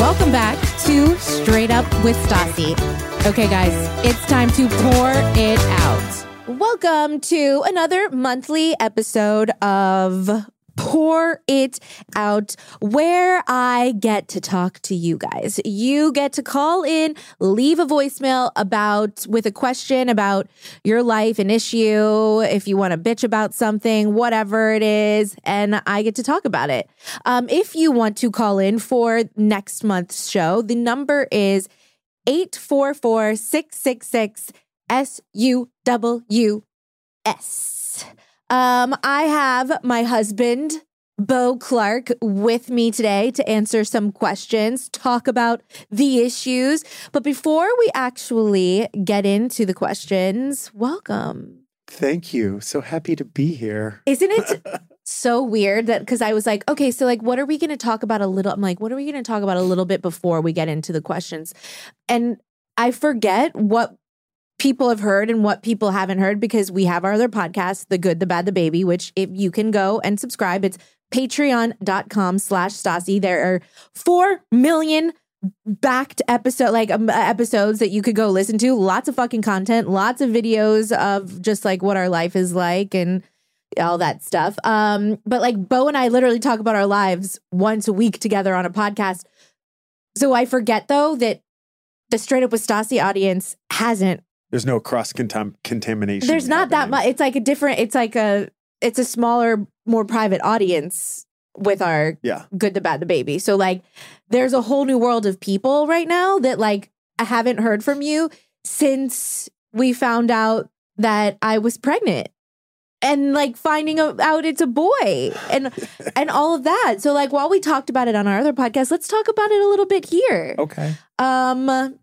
Welcome back to Straight Up with Stassi. Okay, guys, it's time to pour it out. Welcome to another monthly episode of Pour It Out, where I get to talk to you guys. You get to call in, leave a voicemail about with a question about your life, an issue, if you want to bitch about something, whatever it is, and I get to talk about it. Um, if you want to call in for next month's show, the number is 844 666 S U W S. Um, I have my husband, Beau Clark, with me today to answer some questions, talk about the issues. But before we actually get into the questions, welcome. Thank you. So happy to be here. Isn't it so weird that because I was like, okay, so like, what are we going to talk about a little? I'm like, what are we going to talk about a little bit before we get into the questions? And I forget what people have heard and what people haven't heard because we have our other podcast, The Good, The Bad, The Baby, which if you can go and subscribe, it's patreon.com slash Stassi. There are 4 million backed episode like um, episodes that you could go listen to. Lots of fucking content lots of videos of just like what our life is like and all that stuff. Um but like Beau and i literally talk about our lives once a week together on a podcast. So i forget though that the straight up with Stassi audience hasn't There's no cross contam- contamination. there's not that much it's like a different it's like a it's a smaller more private audience with our Yeah. good the bad the baby so like there's a whole new world of people right now that like i haven't heard from you since we found out that i was pregnant and like finding out it's a boy and and all of that so like while we talked about it on our other podcast let's talk about it a little bit here Okay. um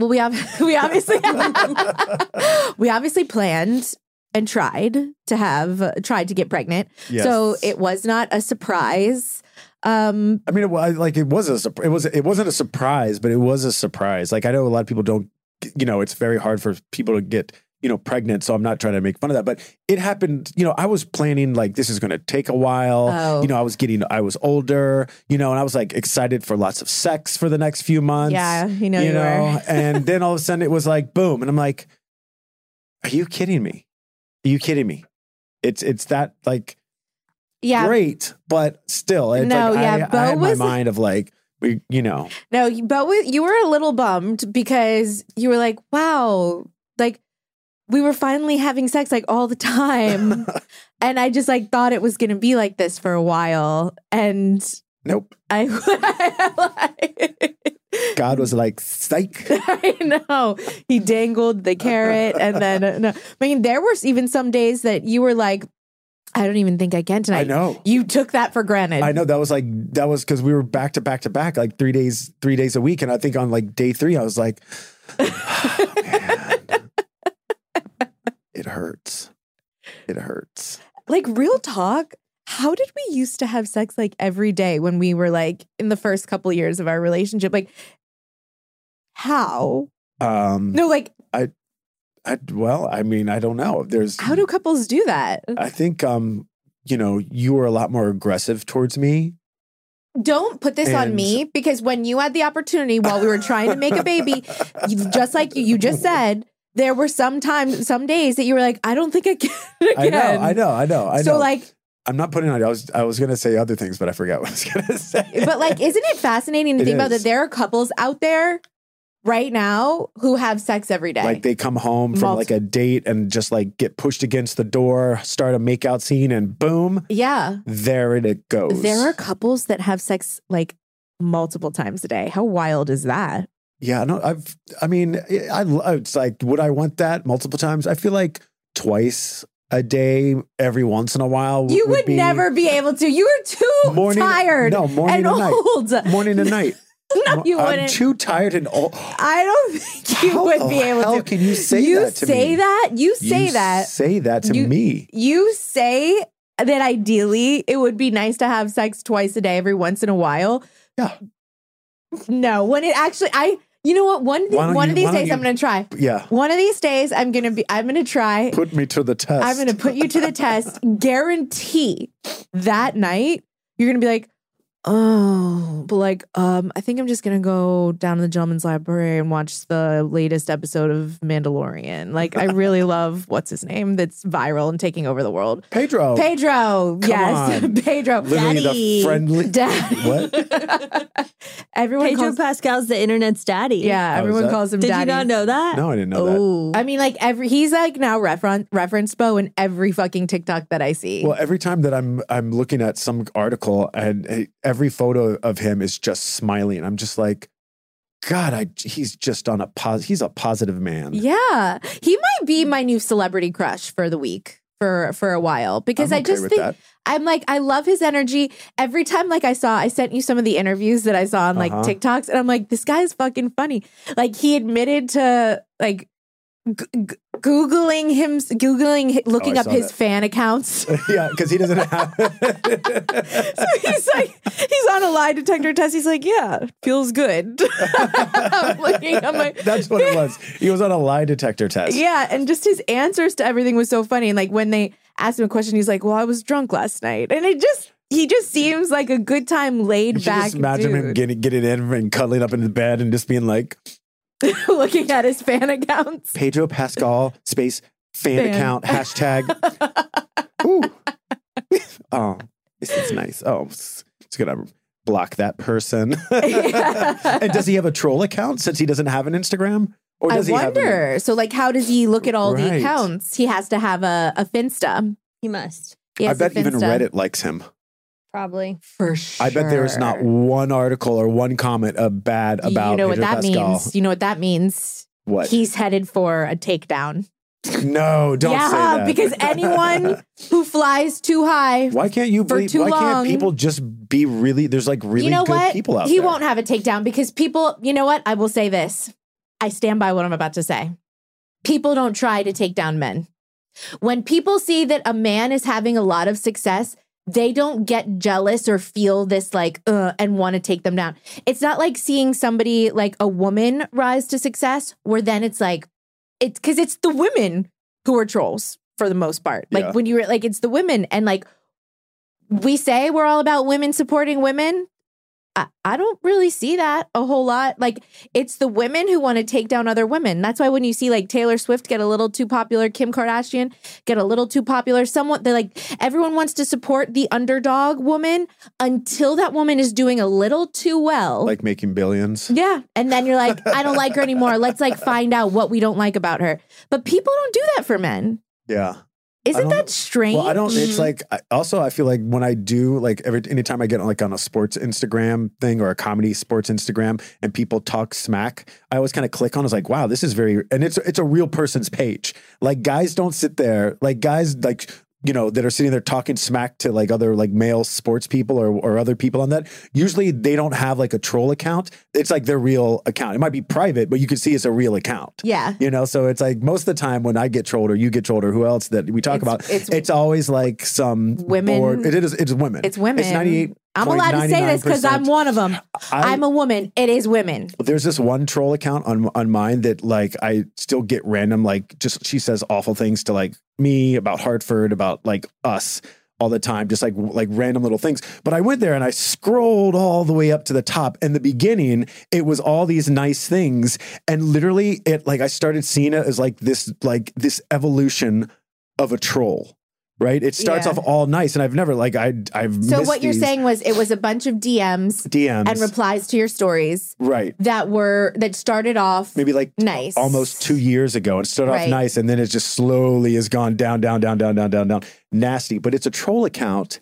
well we have we obviously we obviously planned and tried to have tried to get pregnant Yes. so it was not a surprise um I mean, it was like it was a it was it wasn't a surprise, but it was a surprise. Like I know a lot of people don't, you know, it's very hard for people to get you know pregnant. So I'm not trying to make fun of that, but it happened. You know, I was planning like this is going to take a while. Oh. You know, I was getting I was older. You know, and I was like excited for lots of sex for the next few months. yeah you know you, you know, and then all of a sudden it was like boom, and I'm like, are you kidding me? Are you kidding me? It's it's that like yeah great, but still, it's No, like, yeah, I, Beau I had my mind of like we, you know, no but you were a little bummed because you were like wow like we were finally having sex like all the time and i just like thought it was gonna be like this for a while and nope. i God was like, psych. I know. He dangled the carrot and then uh, no. I mean there were even some days that you were like I don't even think I can tonight. I know. You took that for granted. I know that was like that was because we were back to back to back like three days three days a week, and I think on like day three I was like, "Oh, man. It hurts, it hurts. Like real talk, how did we used to have sex like every day when we were like in the first couple years of our relationship? Like how? Um, No, like I, I well, I mean, I don't know. There's how do couples do that? I think um, you know, you were a lot more aggressive towards me. Don't put this on me because when you had the opportunity while we were trying to make a baby, you, just like you, you just said, there were some times, some days that you were like, I don't think I can. I know. I know, I know, I know. So like I'm not putting on. I was I was gonna say other things, but I forgot what I was gonna say. But like, isn't it fascinating to It think about that? there are couples out there right now who have sex every day? like they come home from Multi- like a date and just like get pushed against the door, start a makeout scene, and boom, yeah. there it goes. There are couples that have sex like multiple times a day. How wild is that? Yeah, no, I've. I mean, eh, I. I it's like, would I want that multiple times? I feel like twice a day, every once in a while. You would be never be able to. You are too Morning- tired no, morning and and night. old. morning and night. no, you I'm wouldn't. too tired and old. I don't think you How would be able hell to. can you say you that to say me? that. You say You that. Say that to You- me. you say that ideally it would be nice to have sex twice a day every once in a while. Yeah. No, when it actually I you know what one of the- Why don't one you- of these days I'm going to try. Yeah. One of these days I'm going to be I'm going to try Put me to the test. I'm going to put you to the test. Guarantee that night you're going to be like, oh, but like, um, I think I'm just going to go down to the gentleman's library and watch the latest episode of Mandalorian. Like, I really love what's his name that's viral and taking over the world. Pedro. Pedro, yes, on. Pedro. Literally Daddy. the friendly. Daddy. What? everyone Pedro calls, Pascal's the internet's daddy. yeah, Oh, everyone calls him Did daddy. you not know that? No, I didn't know that. Oh. I mean, like every he's like now reference referenced Beau in every fucking TikTok that I see. Well, every time that I'm I'm looking at some article and uh, every photo of him is just smiling, I'm just like, God, I he's just on a pos. He's a positive man. Yeah, he might be my new celebrity crush for the week for for a while because I'm I just think that. I'm like I love his energy. Every time like I saw I sent you some of the interviews that I saw on like Uh-huh. TikToks and I'm like this guy is fucking funny. Like he admitted to like g- googling him googling oh, looking Oh, up his that. fan accounts. yeah, because he doesn't have. so he's like he's on a lie detector test. He's like, yeah, feels good. I'm looking at my That's what it was. He was on a lie detector test. Yeah, and just his answers to everything was so funny. And like when they asked him a question, he's like, "Well, I was drunk last night," and it just he just seems like a good time, laid back just imagine him getting getting in and cuddling up in the bed and just being like looking at his fan accounts. Pedro Pascal space fan, Fan. account hashtag. Ooh. oh, this is nice. Oh, it's it's gonna block that person. and does he have a troll account since he doesn't have an Instagram? Or I does he have an- wonder. So, like, how does he look at all the accounts? He has to have a, a Finsta. He must. He I bet even Reddit likes him. Probably. for sure. I bet there is not one article or one comment of bad about you know what that Pascal. means. You know what that means. What? He's headed for a takedown. no, don't yeah, say that. because anyone who flies too high Why can't you for believe? too Why long- can't people just be really? There's like really you know good what? people out he there. won't have a takedown because people, you know what? I will say this. I stand by what I'm about to say. People don't try to take down men. When people see that a man is having a lot of success, they don't get jealous or feel this like, uh, and want to take them down. It's not like seeing somebody like a woman rise to success, where then it's like, it's because it's the women who are trolls for the most part. Like Yeah. when you're like, it's the women. And like, we say we're all about women supporting women. I, I don't really see that a whole lot. Like it's the women who want to take down other women. That's why when you see like Taylor Swift get a little too popular, Kim Kardashian get a little too popular, someone they like everyone wants to support the underdog woman until that woman is doing a little too well. like making billions. yeah. And then you're like, I don't like her anymore. Let's like find out what we don't like about her. But people don't do that for men. Yeah. Isn't that strange? Well, I don't. It's like I, also I feel like when I do like every anytime I get on like on a sports Instagram thing or a comedy sports Instagram and people talk smack, I always kind of click on. It's like wow, this is very and it's it's a real person's page. Like guys don't sit there. Like guys like you know that are sitting there talking smack to like other like male sports people or or other people on that. Usually they don't have like a troll account. It's like their real account. It might be private, but you can see it's a real account. yeah. You know, so it's like most of the time when I get trolled or you get trolled or who else that we talk It's- about, it's- it's, always like some Women- bored- it is. It's women. It's women. It's ninety eight. I'm allowed to say this because I'm one of them. I'm a woman. It is women. There's this one troll account on on mine that like I still get random like just she says awful things to like me about Hartford about like us all the time just like like random little things but I went there and I scrolled all the way up to the top And the beginning it was all these nice things and literally it like I started seeing it as like this like this evolution of a troll right? It starts Yeah. off all nice, and I've never like I I've So what you're these saying was it was a bunch of DMs DMs and replies to your stories right? that were that started off Maybe like nice. almost two years ago and it started Right. off nice and then it just slowly has gone down, down, down, down, down, down, down. Nasty. But it's a troll account,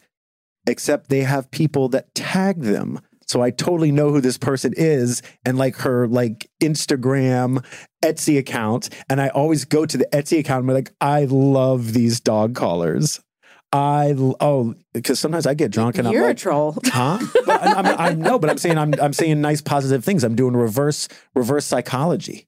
except they have people that tag them. So I totally know who this person is and like her like Instagram, Etsy account. And I always go to the Etsy account and be like, I love these dog collars. I oh, because sometimes I get drunk and You're I'm a like, troll. huh? But I, I'm, I'm no, but I'm saying I'm I'm saying nice positive things. I'm doing reverse reverse psychology.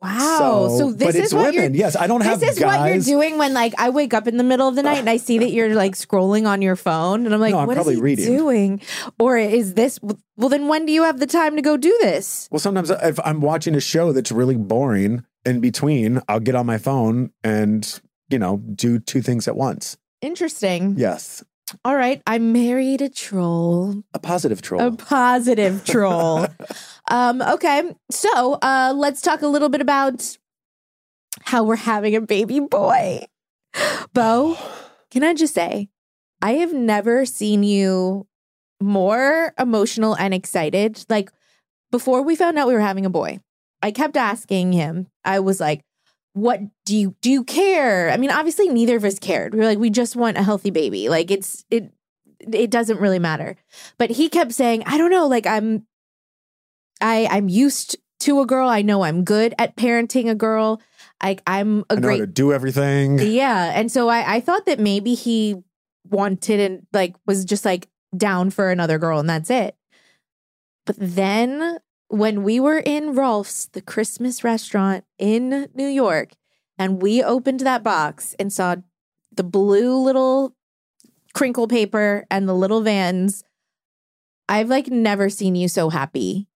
Wow. So, this but is it's what women. you're Yes, I don't have this is guys. what you're doing when like I wake up in the middle of the night and I see that you're like scrolling on your phone and I'm like, No, I'm what is probably he reading. doing? Or is this well then when do you have the time to go do this? Well, sometimes if I'm watching a show that's really boring, in between, I'll get on my phone and you know do two things at once. Interesting. Yes, All right. I married a troll. a positive troll. A positive troll. um, okay. So uh let's talk a little bit about how we're having a baby boy. Beau, can I just say, I have never seen you more emotional and excited. Like before we found out we were having a boy, I kept asking him, I was like, what do you do you care? I mean, obviously neither of us cared. We were like, we just want a healthy baby. Like it's it it doesn't really matter. But he kept saying, I don't know, like I'm I I'm used to a girl. I know I'm good at parenting a girl. Like I'm a I know great how to do everything. yeah. And so I, I thought that maybe he wanted and like was just like down for another girl and that's it. But then when we were in Rolf's, the Christmas restaurant in New York, and we opened that box and saw the blue little crinkle paper and the little vans, I've like never seen you so happy.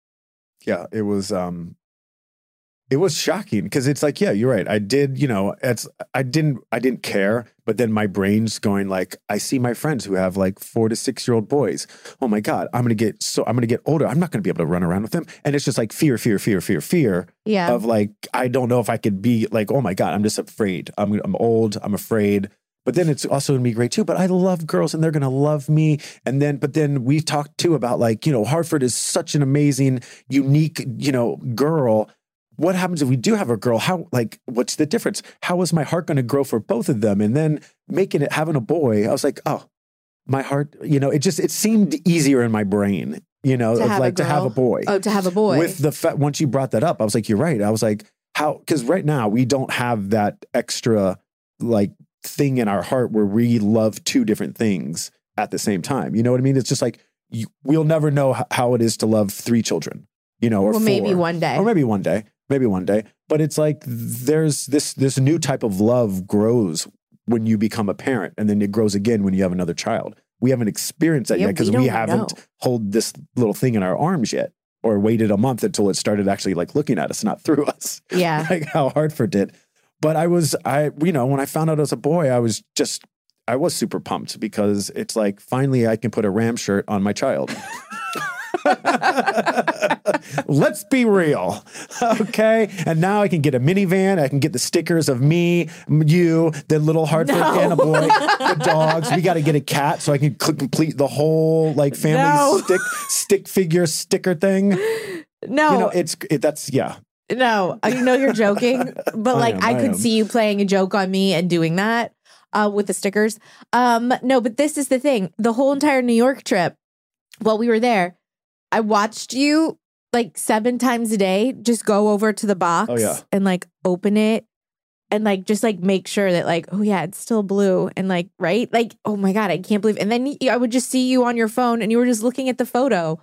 Yeah it was um it was shocking because it's like yeah you're right i did you know it's i didn't i didn't care but then my brain's going like i see my friends who have like four to six year old boys oh my god i'm gonna get so i'm gonna get older i'm not gonna be able to run around with them and it's just like fear fear fear fear fear Yeah. of like i don't know if i could be like oh my god i'm just afraid i'm, I'm old i'm afraid but then it's also gonna be great too. But I love girls and they're gonna love me. And then, but then we talked too about like, you know, Hartford is such an amazing, unique, you know, girl. What happens if we do have a girl? How, like, what's the difference? How is my heart gonna grow for both of them? And then making it, having a boy, I was like, oh, my heart, you know, it just, it seemed easier in my brain, you know, To like to have a boy oh, to have a boy. with the fact once you brought that up, I was like, you're right. I was like, how? Because right now we don't have that extra like thing in our heart where we love two different things at the same time. You know what I mean? It's just like you, we'll never know how it is to love three children. You know, or well, maybe one day. or maybe one day, maybe one day. But it's like there's this this new type of love grows when you become a parent, and then it grows again when you have another child. We haven't experienced that Yeah, yet because we we, haven't know. hold this little thing in our arms yet, or waited a month until it started actually like looking at us, not through us, yeah. like how Hartford did. But I was, I you know, when I found out as a boy, I was just. I was super pumped because it's like finally I can put a Ram shirt on my child. Let's be real. Okay. And now I can get a minivan. I can get the stickers of me, you, the little Hartford No. and a boy, the dogs. We got to get a cat so I can cl- complete the whole like family No. stick stick figure sticker thing. No, You know, it's it, that's yeah. No, I know you're joking, but I like am, I, I could see you playing a joke on me and doing that uh, with the stickers. Um, no, but this is the thing: the whole entire New York trip, while we were there, I watched you like seven times a day just go over to the box Oh, yeah. and like open it and like just like make sure that like oh yeah it's still blue and like right like oh my god I can't believe and then i would just see you on your phone and you were just looking at the photo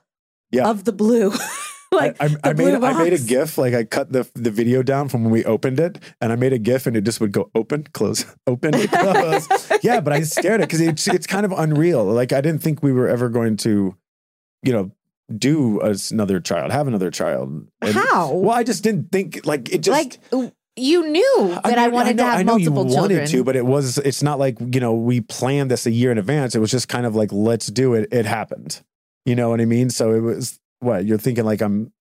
Yeah. of the blue like I, I, I made blue I made a. GIF like I cut the the video down from when we opened it, and I made a GIF, and it just would go open, close, open, close. yeah, but I scared it because it's it's kind of unreal. Like I didn't think we were ever going to, you know, do another child, have another child. And- How? Well, I just didn't think like it just like you knew that I, mean, wanted know- to have I know multiple you children. wanted to, but it was it's not like you know we planned this a year in advance. It was just kind of like let's do it. It happened. You know what I mean? So it was what you're thinking like I'm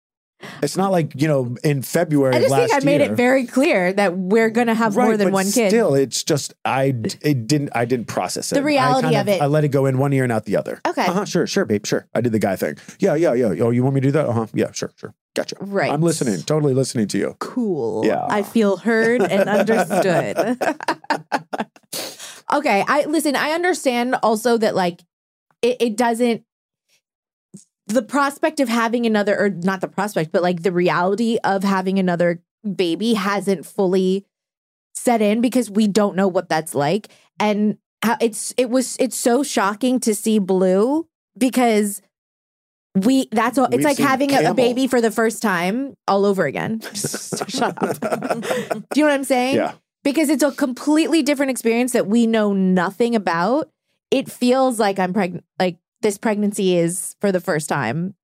It's not like you know in February. I just last think I made year, it very clear that we're gonna have more than one kid. Still, it's just I it didn't I didn't process it. The reality kind of it. I let it go in one ear and out the other. Okay. Uh huh. Sure. Sure, babe. Sure. I did the guy thing. Yeah. Yeah. Yeah. Oh, you want me to do that? Uh huh. Yeah. Sure. Sure. Gotcha. Right. I'm listening. Totally listening to you. cool. Yeah. I feel heard and understood. okay. I listen, I understand also that like it, it doesn't the prospect of having another or not the prospect, but like the reality of having another baby hasn't fully set in because we don't know what that's like. And how it's it was it's so shocking to see blue because we that's all it's We've like having a, a baby for the first time all over again. Shut up. Do you know what I'm saying? Yeah. Because it's a completely different experience that we know nothing about. It feels like I'm pregnant like this pregnancy is for the first time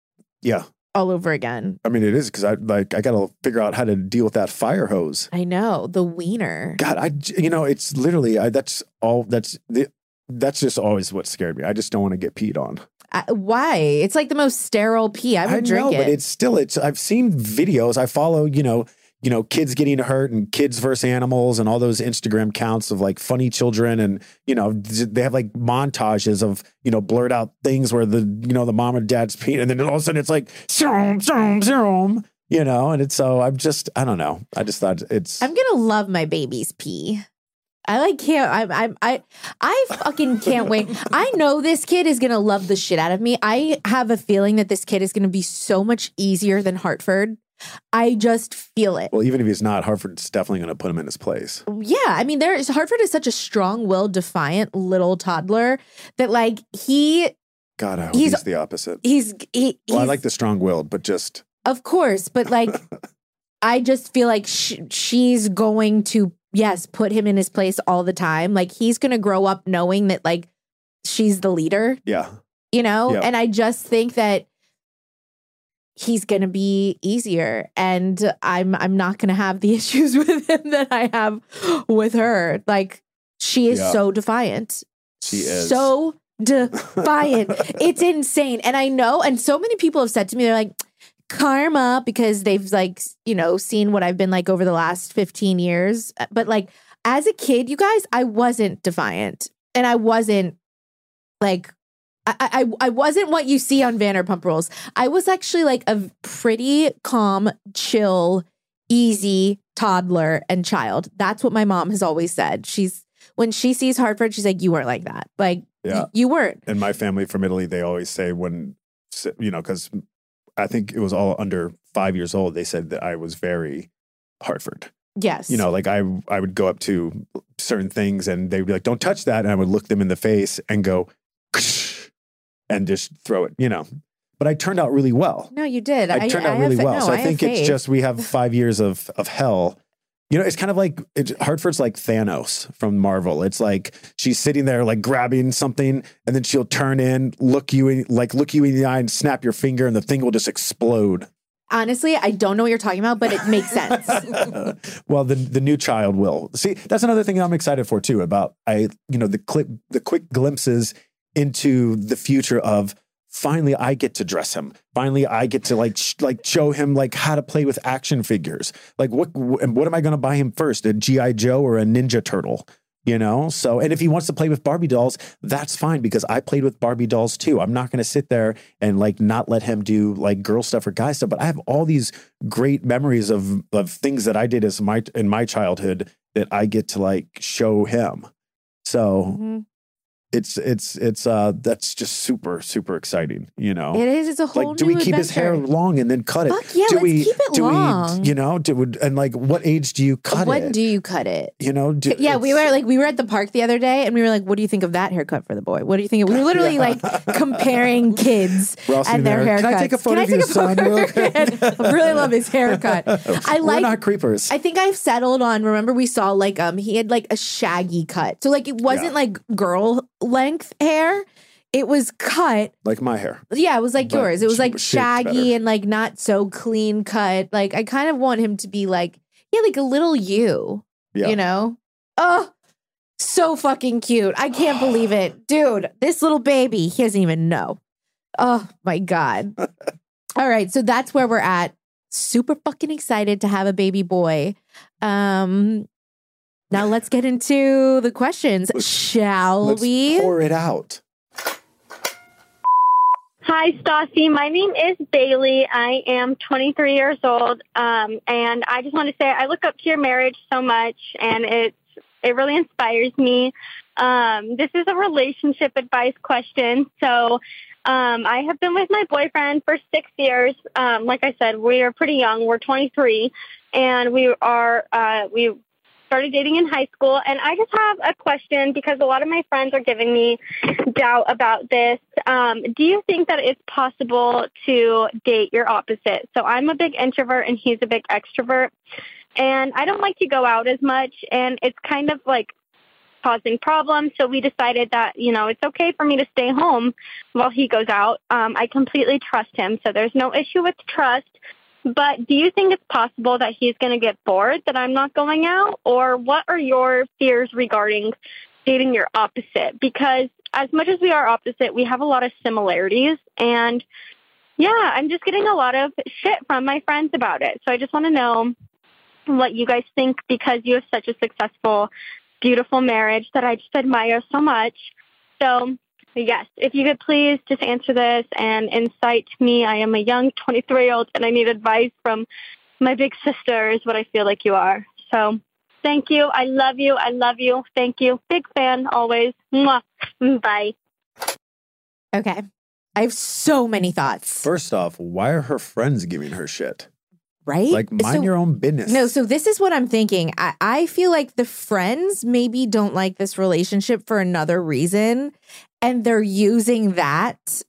Yeah. all over again. I mean, it is because I like I got to figure out how to deal with that fire hose. I know the wiener. God, I you know it's literally I, that's all that's the that's just always what scared me. I just don't want to get peed on. I, why? It's like the most sterile pee. I would drink know, it. but it's still it's. I've seen videos. I follow you know you know kids getting hurt and kids versus animals and all those Instagram counts of like funny children and you know they have like montages of you know blurred out things where the you know the mom and dad's peeing and then all of a sudden it's like zoom zoom zoom you know and it's so I'm just I don't know I just thought it's I'm gonna love my baby's pee. I like can't I I I I fucking can't wait. I know this kid is gonna love the shit out of me. I have a feeling that this kid is gonna be so much easier than Hartford. I just feel it. well even if he's not Hartford's definitely going to put him in his place. Yeah, I mean, there's Hartford is such a strong-willed, defiant little toddler that like he God, I hope He's- he's, the opposite. he's he, Well, I like the strong-willed, but just Of course, but like, I just feel like sh- she's going to, yes, put him in his place all the time. Like, he's going to grow up knowing that, like, she's the leader, yeah. you know? Yeah. And I just think that he's going to be easier and I'm I'm not going to have the issues with him that I have with her. Like she is Yeah. so defiant. She is. So defiant. it's insane. And I know, and so many people have said to me, they're like, karma, because they've like, you know, seen what I've been like over the last 15 years. Uh, but like, as a kid, you guys, I wasn't defiant. And I wasn't like, I, I, I wasn't what you see on Vanderpump Rules. I was actually like a pretty calm, chill, easy toddler and child. That's what my mom has always said. She's when she sees Hartford, she's like, "You weren't like that. Like, Yeah. you weren't." and my family from Italy, they always say when, you know, because I think it was all under five years old, they said that I was very Hartford. Yes, You know, like I, I would go up to certain things and they'd be like, don't touch that. And I would look them in the face and go, and just throw it, you know. But I turned out really well. No, you did. I turned out have really fa- well. no, so I, have think it's faith. just we have five years of of hell. You know, it's kind of like it, Hartford's like Thanos from Marvel. It's like she's sitting there like grabbing something, and then she'll turn in, look you in, like look you in the eye, and snap your finger, and the thing will just explode. honestly, I don't know what you're talking about, but it makes sense. well, the the new child will see. That's another thing I'm excited for too. About I, you know, the clip, the quick glimpses into the future of finally I get to dress him. Finally, I get to like sh- like show him like how to play with action figures. Like what and what am I going to buy him first? A GI Joe or a Ninja Turtle? You know, so and if he wants to play with Barbie dolls, that's fine because I played with Barbie dolls too. I'm not going to sit there and like not let him do like girl stuff or guy stuff. But I have all these great memories of of things that I did as my in my childhood that I get to like show him. So Mhm. It's it's it's uh that's just super super exciting. You know, It is. It's a whole like do we keep his hair long and then cut it? Fuck yeah, do let's we keep it do long. we you know do and like what age do you cut when it? When do you cut it? you know, do, yeah, we were like we were at the park the other day, and we were like, "What do you think of that haircut for the boy? What do you think?" We were literally like comparing kids We're and their haircuts. "Can I take a photo of your son real of kid? I really love his haircut. I We're like. not creepers. I think I've settled on. Remember, we saw like um he had like a shaggy cut, so like it wasn't Yeah. like girl length hair. It was cut. like my hair. Yeah, it was like But yours. It was like shaggy better. and like not so clean cut. Like I kind of want him to be like yeah, like a little you. Yeah. You know? Oh, so fucking cute. I can't believe it. Dude, this little baby, he doesn't even know. Oh my God. All right. So that's where we're at super fucking excited to have a baby boy. Um, now let's get into the questions, shall Let's we? pour it out. Hi, Stassi. My name is Bailey. I am 23 years old, um, and I just want to say I look up to your marriage so much, and it's it really inspires me. Um, this is a relationship advice question. So, um, I have been with my boyfriend for six years. Um, like I said, we are pretty young. We're 23, and we are uh, we started dating in high school. And I just have a question because a lot of my friends are giving me doubt about this. Um, do you think that it's possible to date your opposite? So I'm a big introvert and he's a big extrovert. And I don't like to go out as much. And it's kind of like causing problems. So we decided that, you know, it's okay for me to stay home while he goes out. Um, I completely trust him. So there's no issue with trust. But do you think it's possible that he's going to get bored that I'm not going out? Or what are your fears regarding dating your opposite? Because as much as we are opposite, we have a lot of similarities. And yeah, I'm just getting a lot of shit from my friends about it. So I just want to know what you guys think because you have such a successful, beautiful marriage that I just admire so much. So Yes, if you could please just answer this and incite me. I am a young 23 year old and I need advice from my big sister, is what I feel like you are. So thank you. I love you. I love you. Thank you. Big fan always. Mwah. Bye. Okay. I have so many thoughts, First off, why are her friends giving her shit? Right? Like, mind So- your own business. No, so this is what I'm thinking. I, I feel like the friends maybe don't like this relationship for another reason, and they're using that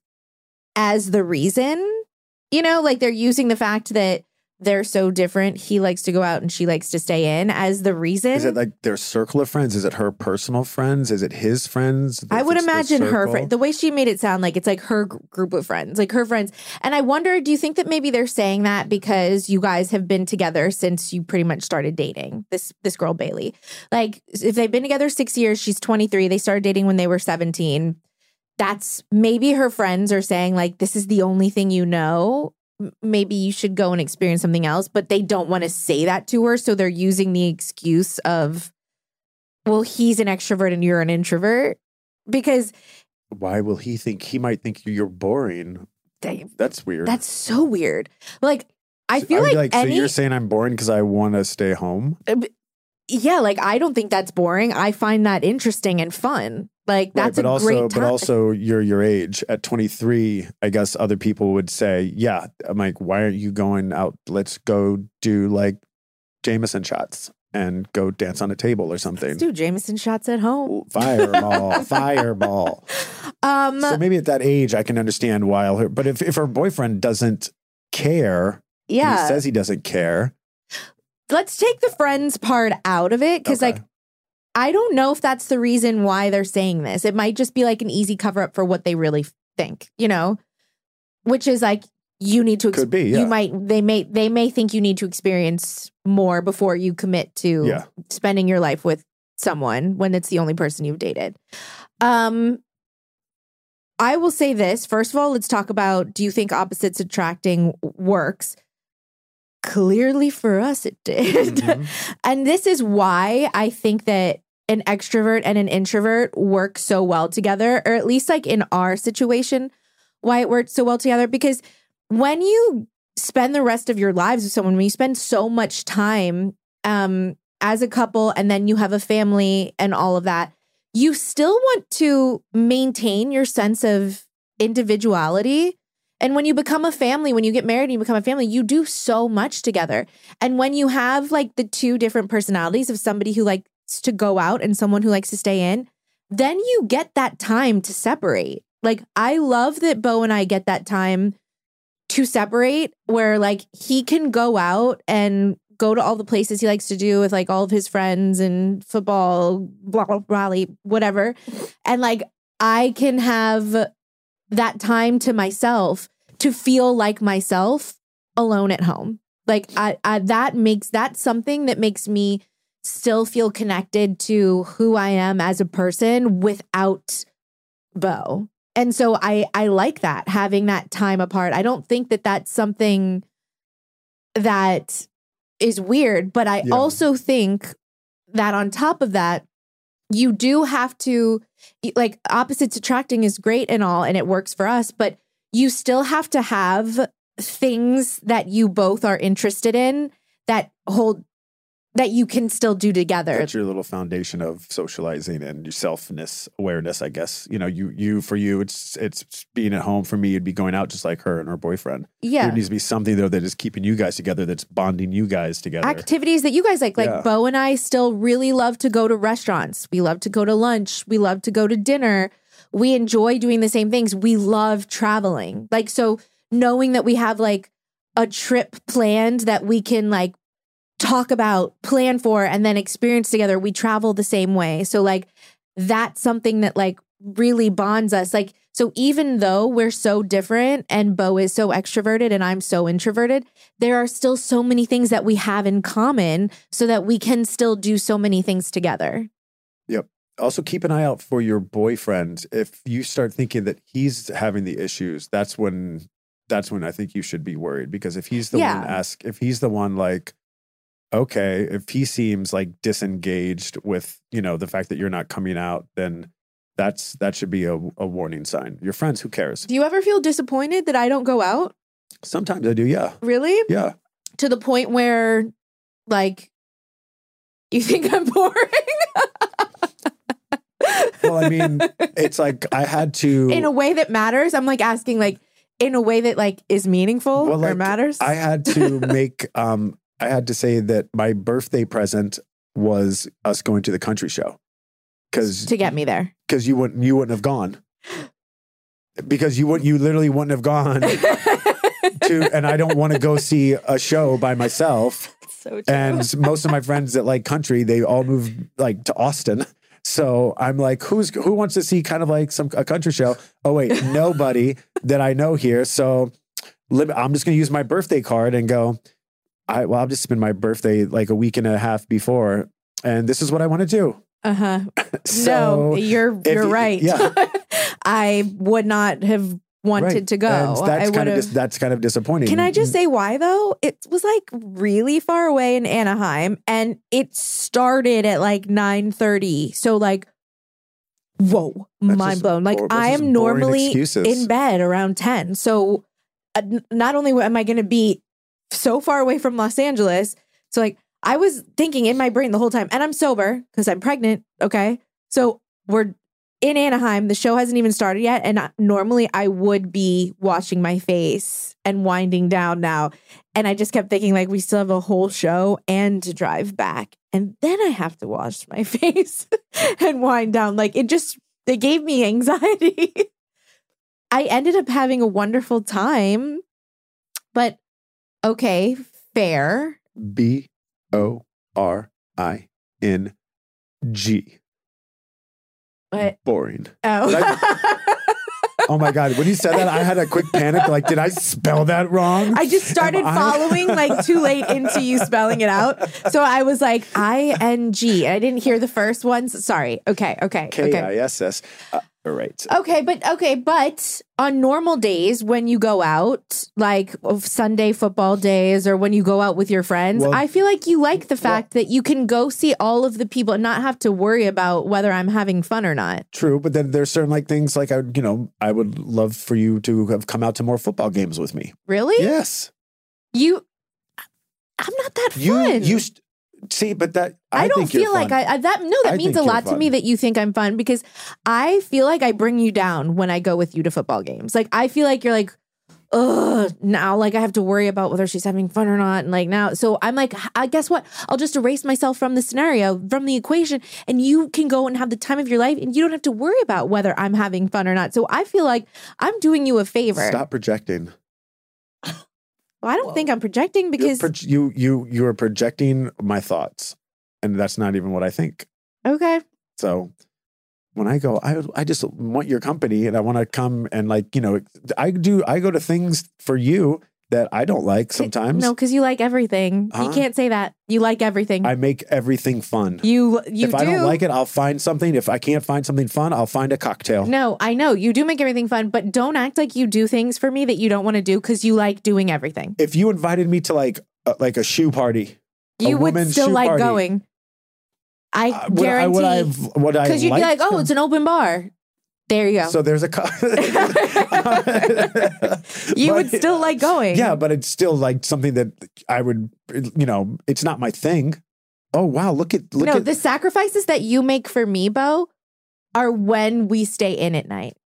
as the reason. You know, like they're using the fact that they're so different. He likes to go out and she likes to stay in as the reason. Is it like their circle of friends? Is it her personal friends? Is it his friends? I would imagine her friend. The way she made it sound like it's like her gr- group of friends, like her friends. And I wonder, do you think that maybe they're saying that because you guys have been together since you pretty much started dating this this girl Bailey? Like, if they've been together six years, she's twenty three. They started dating when they were seventeen. That's maybe her friends are saying like, this is the only thing you know. Maybe you should go and experience something else, but they don't want to say that to her, so they're using the excuse of, well, he's an extrovert and you're an introvert because Why will he think he might think you're boring? Dang, That's weird. that's so weird. Like I feel I'd like, be any so you're saying I'm boring because I want to stay home. Uh, yeah, like I don't think that's boring. I find that interesting and fun. Like that's right, but a also, great but also, you're your age at 23. I guess other people would say, "Yeah." I'm like, "Why aren't you going out? Let's go do like Jameson shots and go dance on a table or something." Let's do Jameson shots at home. Fireball, fireball. Um, So maybe at that age, I can understand why. I'll, but if if her boyfriend doesn't care, and he says he doesn't care. Let's take the friends part out of it because, Okay. like, I don't know if that's the reason why they're saying this. It might just be like an easy cover up for what they really think, you know, which is like you need to. Could be, yeah. You might. They may. They may think you need to experience more before you commit to Yeah. spending your life with someone when it's the only person you've dated. Um, I will say this first of all. Let's talk about. Do you think opposites attracting works? Clearly, for us, it did. Mhm. And this is why I think that an extrovert and an introvert work so well together, or at least like in our situation, why it worked so well together. Because when you spend the rest of your lives with someone, when you spend so much time um, as a couple and then you have a family and all of that, you still want to maintain your sense of individuality. And when you become a family, when you get married and you become a family, you do so much together. And when you have like the two different personalities of somebody who likes to go out and someone who likes to stay in, then you get that time to separate. Like, I love that Beau and I get that time to separate where like he can go out and go to all the places he likes to do with like all of his friends and football, blah, blah, blah, whatever. And like, I can have that time to myself to feel like myself alone at home. Like I, I that makes that something that makes me still feel connected to who I am as a person without Beau. And so I I like that having that time apart. I don't think that that's something that is weird. But I Yeah. also think that on top of that, you do have to like opposites attracting is great and all, and it works for us, but you still have to have things that you both are interested in that hold that you can still do together. That's your little foundation of socializing and your selfness awareness, I guess. You know, you you for you, it's it's being at home. For me, it'd be going out just like her and her boyfriend. yeah. There needs to be something though that is keeping you guys together, that's bonding you guys together. activities that you guys like. Like Yeah. Beau and I still really love to go to restaurants. We love to go to lunch. We love to go to dinner. We enjoy doing the same things. We love traveling. Like, so knowing that we have like a trip planned that we can like talk about, plan for, and then experience together, we travel the same way. So, like, that's something that like really bonds us. Like, so even though we're so different and Beau is so extroverted and I'm so introverted, there are still so many things that we have in common so that we can still do so many things together. Also keep an eye out for your boyfriend. If you start thinking that he's having the issues, that's when that's when I think you should be worried because if he's the Yeah. one ask if he's the one like okay, if he seems like disengaged with, you know, the fact that you're not coming out, then that's that should be a, a warning sign. Your friends, who cares? Do you ever feel disappointed that I don't go out? Sometimes I do, yeah. Really? Yeah. To the point where, like, you think I'm boring? Well, I mean, it's like I had to in a way that matters. I'm like asking, like, in a way that like is meaningful Well, or matters. I had to make um I had to say that my birthday present was us going to the country show. Cuz to get me there. cuz you wouldn't you wouldn't have gone. Because you would you literally wouldn't have gone to and I don't want to go see a show by myself. So. And most of my friends that like country, they all moved like to Austin. So I'm like, who's who wants to see kind of like some a country show? Oh wait, nobody that I know here. So I'm just gonna use my birthday card and go. I well, I'll just spend my birthday like a week and a half before, and this is what I want to do. Uh huh. So no, you're you're you- right. yeah. I would not have wanted right. to go. And that's would kind of dis- that's kind of disappointing. Can I just say why though? It was like really far away in Anaheim and it started at like 9:30. So like whoa, That's mind blown. Like I am normally excuses. in bed around 10. So uh, not only am I going to be so far away from Los Angeles, so like I was thinking in my brain the whole time and I'm sober cuz I'm pregnant, okay? So we're in Anaheim. The show hasn't even started yet. And normally I would be washing my face and winding down now. And I just kept thinking, like, we still have a whole show and to drive back. And then I have to wash my face and wind down. Like, it just, it gave me anxiety. I ended up having a wonderful time. But okay, fair. B O R I N G. But, Boring. oh. Oh my god! When you said that, I had a quick panic. Like, did I spell that wrong? I just started Am I- following like too late into you spelling it out. So I was like I N G. I didn't hear the first ones. Sorry. Okay. Okay. K Okay. I S S. Uh, All right. Okay, but okay, but on normal days when you go out, like Sunday football days or when you go out with your friends, Well- I feel like you like the fact that you can go see all of the people and not have to worry about whether I'm having fun or not. True, but then there's certain like things like I, you know, I would love for you to have come out to more football games with me. Really? Yes, You I'm not that you fun. you st- see, but that I, I, don't feel like. I, I that no that I means a lot to me that you think I'm fun because I feel like I bring you down when I go with you to football games. Like I feel like you're like ugh now like I have to worry about whether she's having fun or not and like now so I'm like I guess what I'll just erase myself from the scenario from the equation and you can go and have the time of your life and you don't have to worry about whether I'm having fun or not. So I feel like I'm doing you a favor. Stop projecting. Well, I don't think I'm projecting because proj- you you you are projecting my thoughts, and that's not even what I think. okay. So when I go, I I just want your company, and I want to come and like you know, I do. I go to things for you that I don't like sometimes. No, because you like everything. You can't say that. You like everything. I make everything fun. You you if do. I don't like it, I'll find something. If I can't find something fun, I'll find a cocktail. No, I know you do make everything fun, but don't act like you do things for me that you don't want to do because you like doing everything. If you invited me to like uh, like a shoe party. You would still like party. going. I Uh, would I would I guarantee. would I Because you'd be like, to- oh, it's an open bar. There you go. So there's a. Co- you would still like going. Yeah, but it's still like something that I would, you know, it's not my thing. Oh wow, look at look no, at the sacrifices that you make for me, Beau, are when we stay in at night.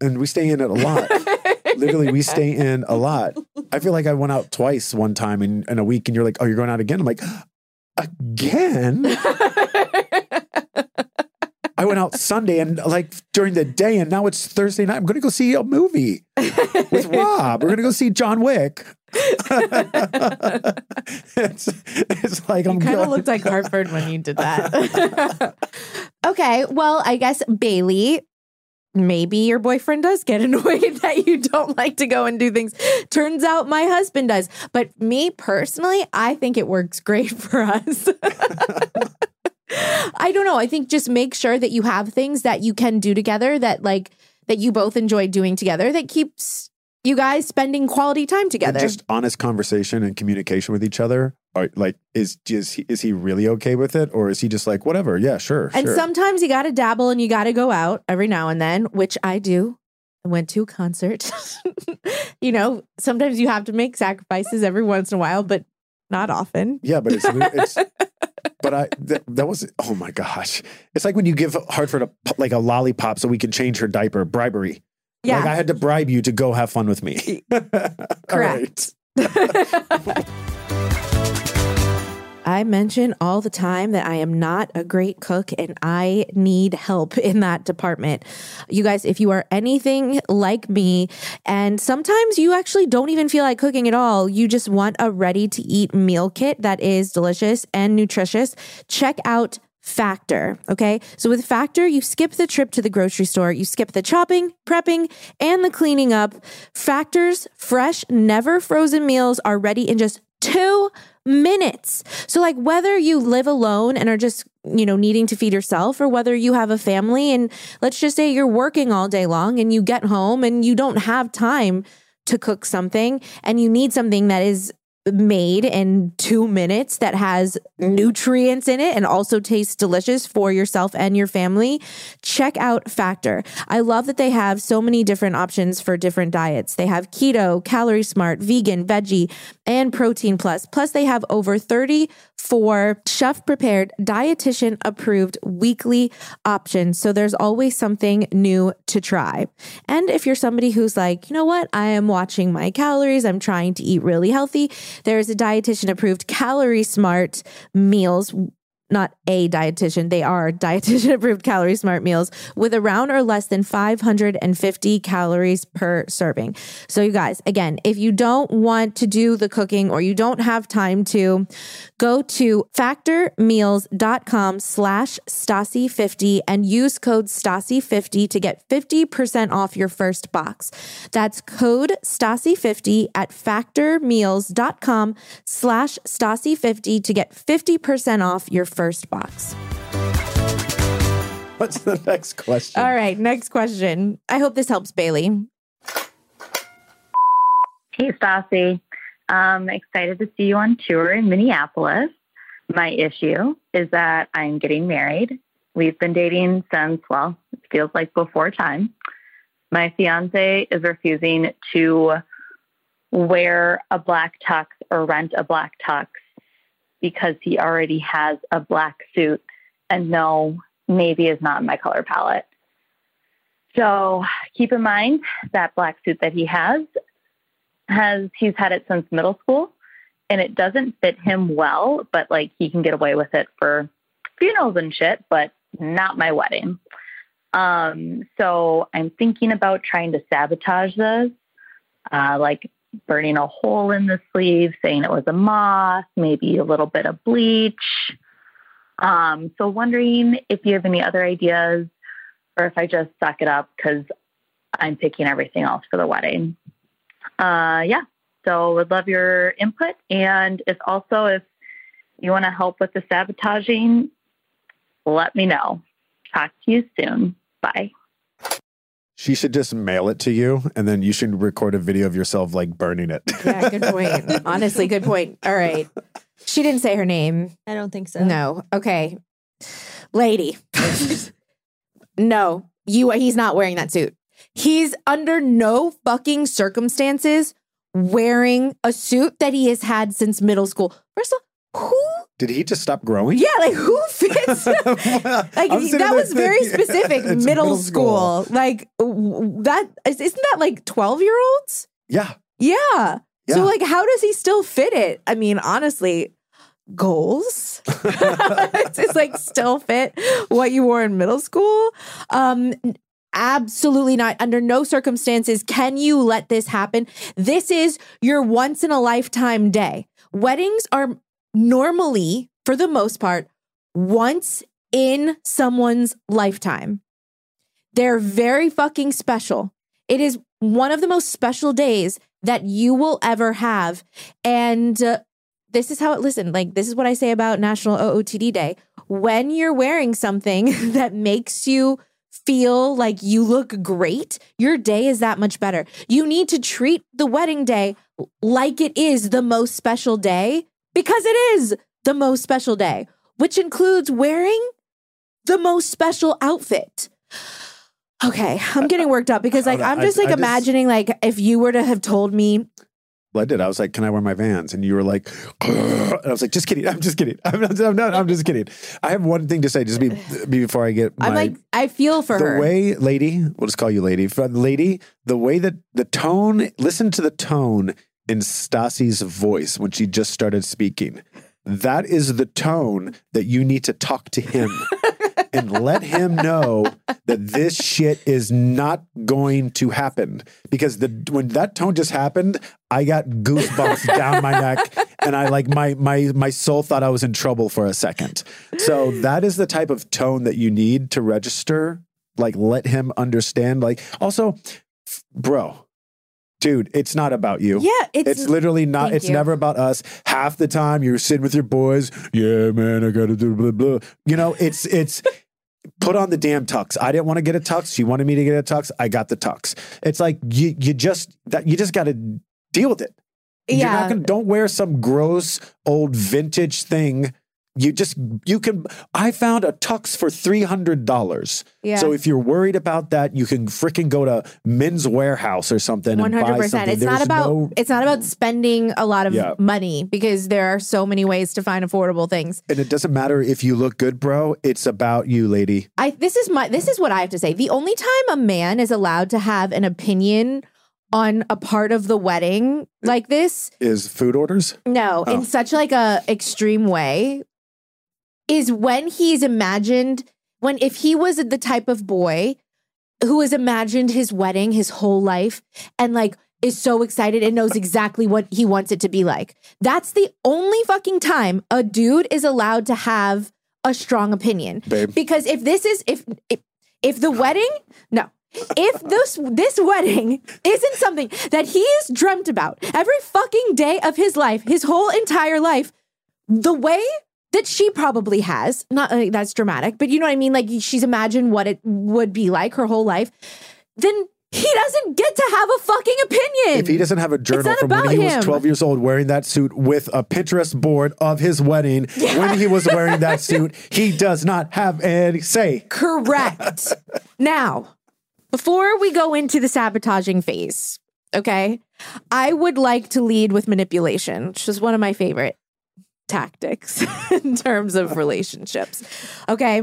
and we stay in it a lot. Literally, we stay in a lot. I feel like I went out twice one time in, in a week, and you're like, "Oh, you're going out again?" I'm like, "Again?" I went out Sunday and like during the day, and now it's Thursday night. I'm going to go see a movie with Rob. We're going to go see John Wick. it's, it's like I'm kind of looked like Hartford when you did that. okay, well, I guess Bailey, maybe your boyfriend does get annoyed that you don't like to go and do things. Turns out my husband does. But me personally, I think it works great for us. I know. I think just make sure that you have things that you can do together that like that you both enjoy doing together that keeps you guys spending quality time And together. just honest conversation and communication with each other. Are, like, is is he, is he really okay with it, or is he just like whatever? Yeah, sure. And sure. sometimes you got to dabble and you got to go out every now and then, which I do. I went to a concert. you know, sometimes you have to make sacrifices every once in a while, but not often. Yeah, but it's, it's but I that, that was oh my gosh. It's like when you give Hartford a like a lollipop so we can change her diaper. Bribery. Yeah. Like I had to bribe you to go have fun with me. Correct. I mention all the time that I am not a great cook and I need help in that department. You guys, if you are anything like me, and sometimes you actually don't even feel like cooking at all, you just want a ready to eat meal kit that is delicious and nutritious, check out Factor. Okay. So with Factor, you skip the trip to the grocery store, you skip the chopping, prepping, and the cleaning up. Factor's fresh, never frozen meals are ready in just two minutes. So, like, whether you live alone and are just, you know, needing to feed yourself, or whether you have a family and let's just say you're working all day long and you get home and you don't have time to cook something and you need something that is made in two minutes that has mm. nutrients in it and also tastes delicious for yourself and your family, check out Factor. I love that they have so many different options for different diets. They have keto, calorie smart, vegan, veggie, and protein plus. Plus, they have over 34 chef prepared, dietitian approved weekly options. So there's always something new to try. And if you're somebody who's like, you know what, I am watching my calories, I'm trying to eat really healthy, there's a dietitian approved calorie smart meals not a dietitian, they are dietitian approved calorie smart meals with around or less than 550 calories per serving. So, you guys, again, if you don't want to do the cooking or you don't have time to, go to factormeals.com slash Stassi50 and use code Stassi50 to get 50% off your first box. That's code Stassi50 at factormeals.com slash Stassi50 to get 50% off your first box. What's the next question? All right, next question. I hope this helps Bailey. Hey, Stassi. Um, excited to see you on tour in Minneapolis. My issue is that I'm getting married. We've been dating since, well, it feels like before time. My fiance is refusing to wear a black tux or rent a black tux because he already has a black suit and no, navy is not my color palette. So keep in mind that black suit that he has has he's had it since middle school and it doesn't fit him well, but like he can get away with it for funerals and shit, but not my wedding. Um, so I'm thinking about trying to sabotage this, uh, like burning a hole in the sleeve, saying it was a moth, maybe a little bit of bleach. Um, so wondering if you have any other ideas or if I just suck it up because I'm picking everything else for the wedding. Uh, yeah, so would love your input. And if also if you want to help with the sabotaging, let me know. Talk to you soon. Bye. She should just mail it to you, and then you should record a video of yourself like burning it. Yeah, good point. Honestly, good point. All right. She didn't say her name. I don't think so. No. Okay. Lady. no, you he's not wearing that suit. He's under no fucking circumstances wearing a suit that he has had since middle school. First of all, who Did he just stop growing? yeah, like who fits like that was very thinking, specific. it's Middle, school. Like w- that is- isn't that like 12 year olds? Yeah. Yeah. Yeah. So like how does he still fit it? I mean, honestly, goals. it's just like still fit what you wore in middle school. Um absolutely not under no circumstances can you let this happen. This is your once in a lifetime day. Weddings are normally for the most part once in someone's lifetime. They're very fucking special. It is one of the most special days that you will ever have. And uh, this is how it, listen, like, this is what I say about National OOTD Day. When you're wearing something that makes you feel like you look great, your day is that much better. You need to treat the wedding day like it is the most special day because it is the most special day, which includes wearing the most special outfit. Okay, I'm getting worked up because like I'm just like I imagining like if you were to have told me Well, I did. I was like, "Can I wear my Vans?" And you were like, and I was like, "Just kidding. I'm just kidding. I'm not. I'm not. I'm just kidding." I have one thing to say, just be, before I get. My, I'm like I feel for the her. way, lady. We'll just call you lady. For lady, the way that the tone. Listen to the tone in Stassi's voice when she just started speaking. That is the tone that you need to talk to him and let him know that this shit is not going to happen. Because the when that tone just happened, I got goosebumps down my neck, and I like my my my soul thought I was in trouble for a second. So that is the type of tone that you need to register. Like, let him understand. Like, also, bro, dude, it's not about you. yeah, it's, It's literally not. It's you. never about us. Half the time you're sitting with your boys. Yeah, man, I gotta do blah blah. You know, it's it's. Put on the damn tux. I didn't want to get a tux. She wanted me to get a tux. I got the tux. It's like you you just that you just got to deal with it. You're Yeah. not gonna don't wear some gross old vintage thing. You just you can. I found a tux for three hundred dollars. yeah. So if you're worried about that, you can freaking go to Men's Wearhouse or something One and buy hundred percent. something. It's not about no- it's not about spending a lot of Yeah. money because there are so many ways to find affordable things. And it doesn't matter if you look good, bro. It's about you, lady. I this is my this is what I have to say. The only time a man is allowed to have an opinion on a part of the wedding like this, Is food orders? no, Oh. in such like a extreme way, is when he's imagined when if he was the type of boy who has imagined his wedding his whole life and like is so excited and knows exactly what he wants it to be like. That's the only fucking time a dude is allowed to have a strong opinion. Babe. Because if this is if if, if the wedding, no. If this this wedding isn't something that he has dreamt about every fucking day of his life, his whole entire life, the way that she probably has, not that's dramatic, but you know what I mean? Like she's imagined what it would be like her whole life, then he doesn't get to have a fucking opinion. If he doesn't have a journal from when he him. was 12 years old wearing that suit with a Pinterest board of his wedding when he was wearing that suit, he does not have any say. Correct. now, before we go into the sabotaging phase, okay, I would like to lead with manipulation, which is one of my favorite tactics in terms of relationships. Okay.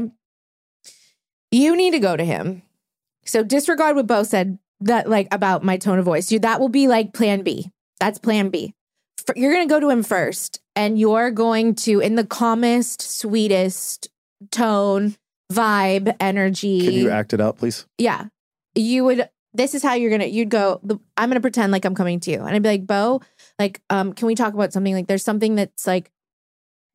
You need to go to him. So disregard what Beau said that like about my tone of voice. You that will be like plan B. That's plan B. F- You're going to go to him first and you're going to in the calmest, sweetest tone, vibe, energy. Can you act it out, please? Yeah. You would this is how you're gonna you'd go, the, I'm gonna pretend like I'm coming to you. And I'd be like, Beau, like, um, can we talk about something? Like there's something that's like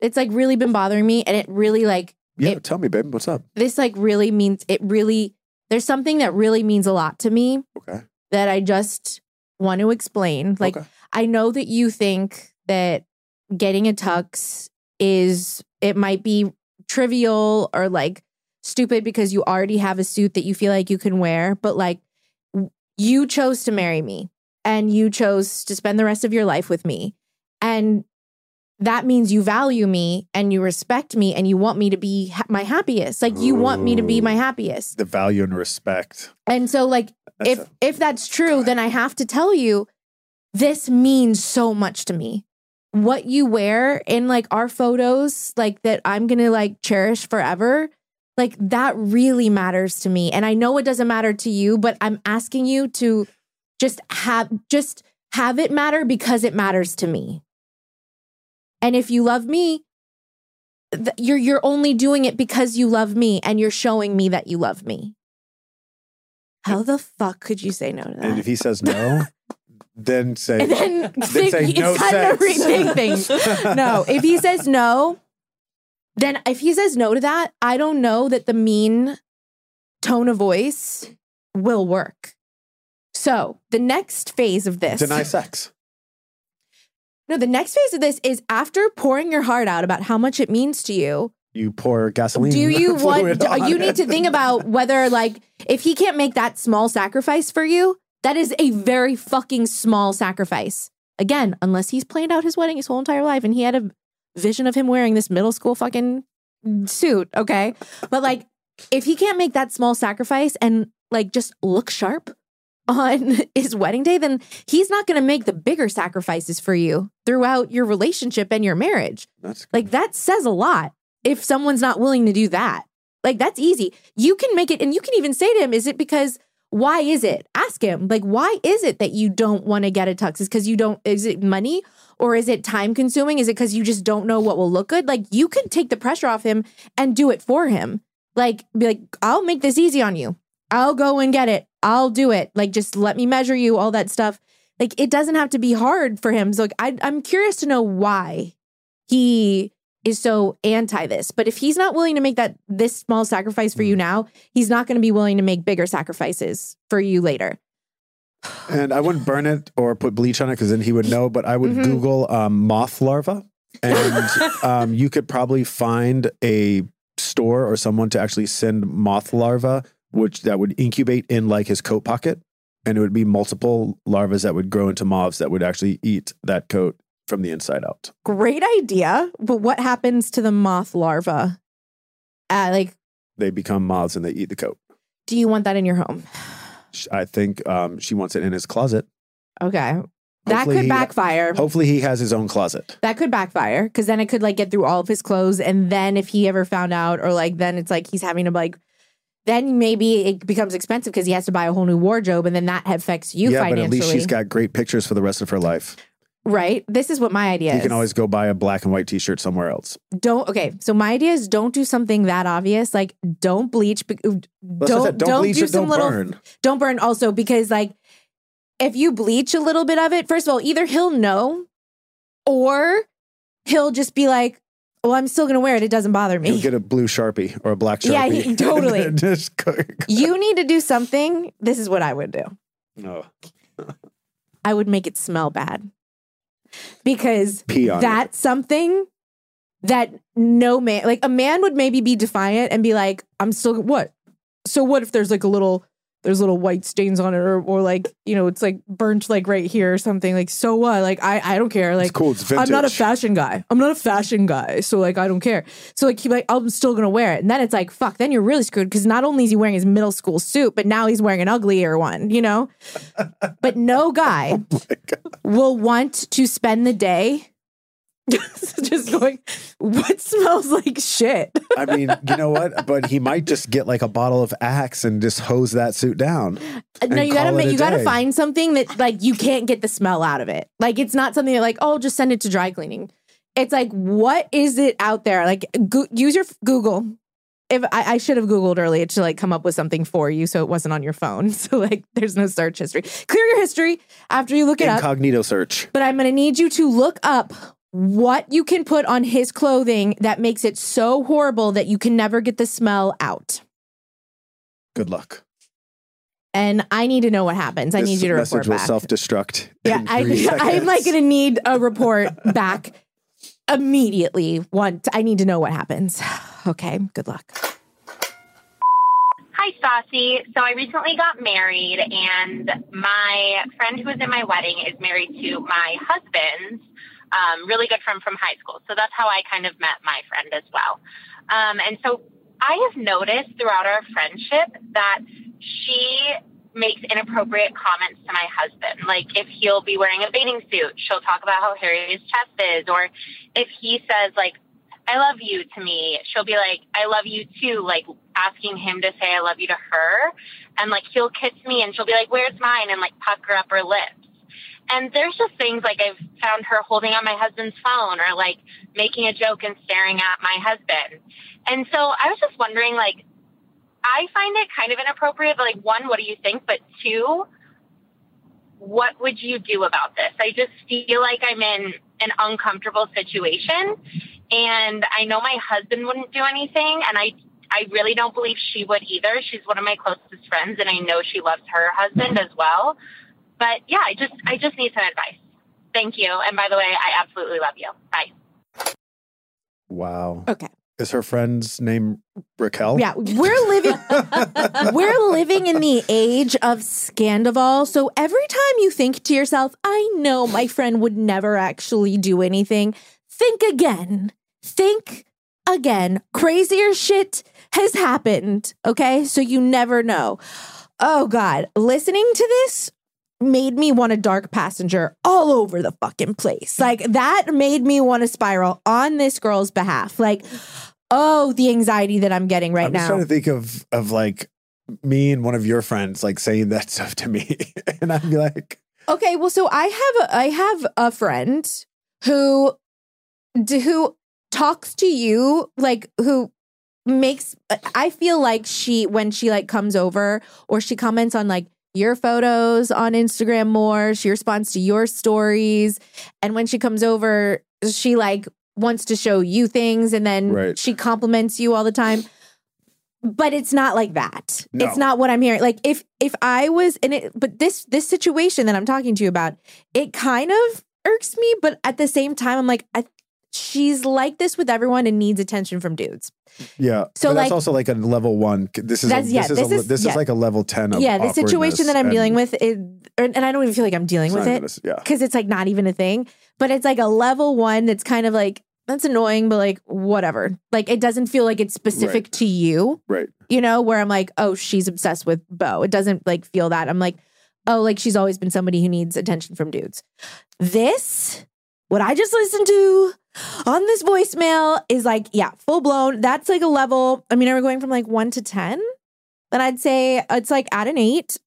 it's like really been bothering me and it really like Yeah, It- tell me, babe. What's up? this like really means it really there's something that really means a lot to me Okay. that I just want to explain. Like Okay. I know that you think that getting a tux is it might be trivial or like stupid because you already have a suit that you feel like you can wear, but like you chose to marry me and you chose to spend the rest of your life with me. And that means you value me and you respect me and you want me to be ha- my happiest. Like you want me to be my happiest. The value and respect. And so like That's if a- if that's true, then I have to tell you this means so much to me. What you wear in like our photos, like that I'm going to like cherish forever, like that really matters to me. And I know it doesn't matter to you, but I'm asking you to just have just have it matter because it matters to me. And if you love me, th- you're you're only doing it because you love me and you're showing me that you love me. How the fuck could you say no to that? And if he says no, then say And then, think, say no time sex. to rethink things. No, if he says no, then if he says no to that, I don't know that the mean tone of voice will work. So the next phase of this, deny sex. No, the next phase of this is after pouring your heart out about how much it means to you. You pour gasoline. Do you want? on You need to think about whether, like, if he can't make that small sacrifice for you, that is a very fucking small sacrifice. Again, unless he's planned out his wedding his whole entire life and he had a vision of him wearing this middle school fucking suit, okay? But like, if he can't make that small sacrifice and like just look sharp on his wedding day, then he's not going to make the bigger sacrifices for you throughout your relationship and your marriage. That's Like that says a lot if someone's not willing to do that. Like that's easy. You can make it and you can even say to him, is it because why is it? Ask him. Like why is it that you don't want to get a tux? Is cuz you don't is it money or is it time consuming? Is it cuz you just don't know what will look good? Like you can take the pressure off him and do it for him. Like be like I'll make this easy on you. I'll go and get it. I'll do it. Like just let me measure you all that stuff. Like it doesn't have to be hard for him. So like I I'm curious to know why he is so anti this. But if he's not willing to make that this small sacrifice for you now, he's not going to be willing to make bigger sacrifices for you later. And I wouldn't burn it or put bleach on it because then he would know. But I would Mhm. Google um, moth larva, and um, you could probably find a store or someone to actually send moth larva, which that would incubate in like his coat pocket, and it would be multiple larvas that would grow into moths that would actually eat that coat from the inside out. Great idea. But what happens to the moth larva? Uh, like, They become moths and they eat the coat. do you want that in your home? I think um, she wants it in his closet. Okay. That Hopefully could he- backfire. Hopefully, he has his own closet. that could backfire because then it could like get through all of his clothes. And then if he ever found out, or like then it's like he's having to like, then maybe it becomes expensive because he has to buy a whole new wardrobe. And then that affects you yeah, but at least she's got great pictures for the rest of her life. right. This is what my idea you is. can always go buy a black and white T-shirt somewhere else. don't okay so my idea is don't do something that obvious like don't bleach be- uh, don't I don't bleach do it, don't little burn. don't burn also because like if you bleach a little bit of it first of all either he'll know or he'll just be like well i'm still gonna wear it. It doesn't bother me. Get a blue sharpie or a black sharpie. Yeah, he- totally. Just you need to do something. This is what i would do. No, i would make it smell bad. Because on it. that's something that no man like a man would maybe be defiant and be like i'm still what? So what if there's like a little there's little white stains on it or or like you know it's like burnt like right here or something like so what like i i don't care like It's cool. It's vintage. I'm not a fashion guy. I'm not a fashion guy. So like I don't care. So like he like I'm still gonna wear it. And then it's like, fuck, then you're really screwed because not only is he wearing his middle school suit, but now he's wearing an uglier one, you know? but no oh guy Oh will want to spend the day just going, what smells like shit? I mean, you know what? But he might just get like a bottle of Axe and just hose that suit down. Uh, no, you gotta call it make a you gotta day. find something that like you can't get the smell out of it. Like it's not something that like, oh, just send it to dry cleaning. It's like, what is it out there? Like, go- use your f- Google. If I, I should have Googled earlier to like come up with something for you, so it wasn't on your phone. So like, there's no search history. Clear your history after you look it up. Incognito search. But I'm gonna need you to look up what you can put on his clothing that makes it so horrible that you can never get the smell out. Good luck. And I need to know what happens. I need you to message report will back. self-destruct. Yeah, in I, three I'm like gonna need a report back immediately. Want I need to know what happens. Okay, good luck. Hi, Hi, Stassi. So I recently got married, and my friend who was in my wedding is married to my husband's um, really good friend from high school. So that's how I kind of met my friend as well. Um, and so I have noticed throughout our friendship that she makes inappropriate comments to my husband. Like if he'll be wearing a bathing suit, she'll talk about how hairy his chest is. Or if he says like, I love you to me, she'll be like, I love you too, like asking him to say I love you to her. And like he'll kiss me and she'll be like, Where's mine? And like pucker up her lips. And there's just things like I've found her holding on my husband's phone or like making a joke and staring at my husband. And so I was just wondering, like, I find it kind of inappropriate, but like, one, what do you think? But two, what would you do about this? I just feel like I'm in an uncomfortable situation and I know my husband wouldn't do anything and I I really don't believe she would either. She's one of my closest friends and I know she loves her husband as well. But yeah, I just I just need some advice. Thank you. And by the way, I absolutely love you. Bye. Wow. Okay. Is her friend's name Raquel? Yeah, we're living we're living in the age of Scandoval. So every time you think to yourself, I know my friend would never actually do anything, think again. Think again. Crazier shit has happened, okay? So you never know. Oh god, listening to this made me want a dark passenger all over the fucking place. Like that made me want to spiral on this girl's behalf. Like, oh, the anxiety that I'm getting right now. I'm now. trying to think of of like me and one of your friends like saying that stuff to me, and I'd be like, Okay, well, so I have a, I have a friend who who talks to you like who makes I feel like she when she like comes over or she comments on like your photos on Instagram more, she responds to your stories, and when she comes over, she like wants to show you things, and then Right. she compliments you all the time. But it's not like that. No. It's not what I'm hearing. Like if if I was in it, but this this situation that I'm talking to you about, it kind of irks me. But at the same time, I'm like, I, she's like this with everyone and needs attention from dudes. yeah. So, but that's also like a level one. This is That's- a, yeah, this is this a, is- this is like a level ten. Of yeah, the situation that I'm dealing with is, and I don't even feel like I'm dealing with it gonna- yeah. because it's like not even a thing. But it's like a level one that's kind of like that's annoying, but like whatever. Like it doesn't feel like it's specific Right. to you. Right. you know, where I'm like, oh, she's obsessed with Beau. It doesn't like feel that. I'm like, oh, like she's always been somebody who needs attention from dudes. This, what I just listened to on this voicemail is like, yeah, full blown. That's like a level. I mean, are we going from like one to 10? Then I'd say it's like at an eight.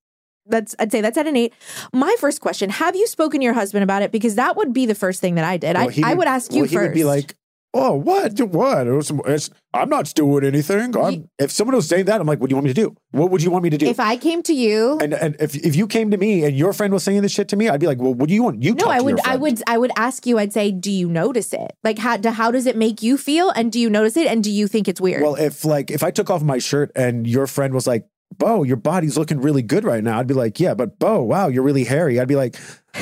That's I'd say that's at an eight. My first question: Have you spoken to your husband about it? Because that would be the first thing that I did. Well, I I would ask you well, he first. would be like, "Oh, what? What? It was- it's- I'm not doing anything. I'm, if someone was saying that, I'm like, what do you want me to do? What would you want me to do? if I came to you, and and if if you came to me and your friend was saying this shit to me, I'd be like, well, what do you want? You No, I would, I would, I would ask you. I'd say, do you notice it? Like, how, how does it make you feel? And do you notice it? And do you think it's weird? Well, if like if I took off my shirt and your friend was like, "Beau, your body's looking really good right now," I'd be like, "Yeah, but Beau, wow, you're really hairy." I'd be like,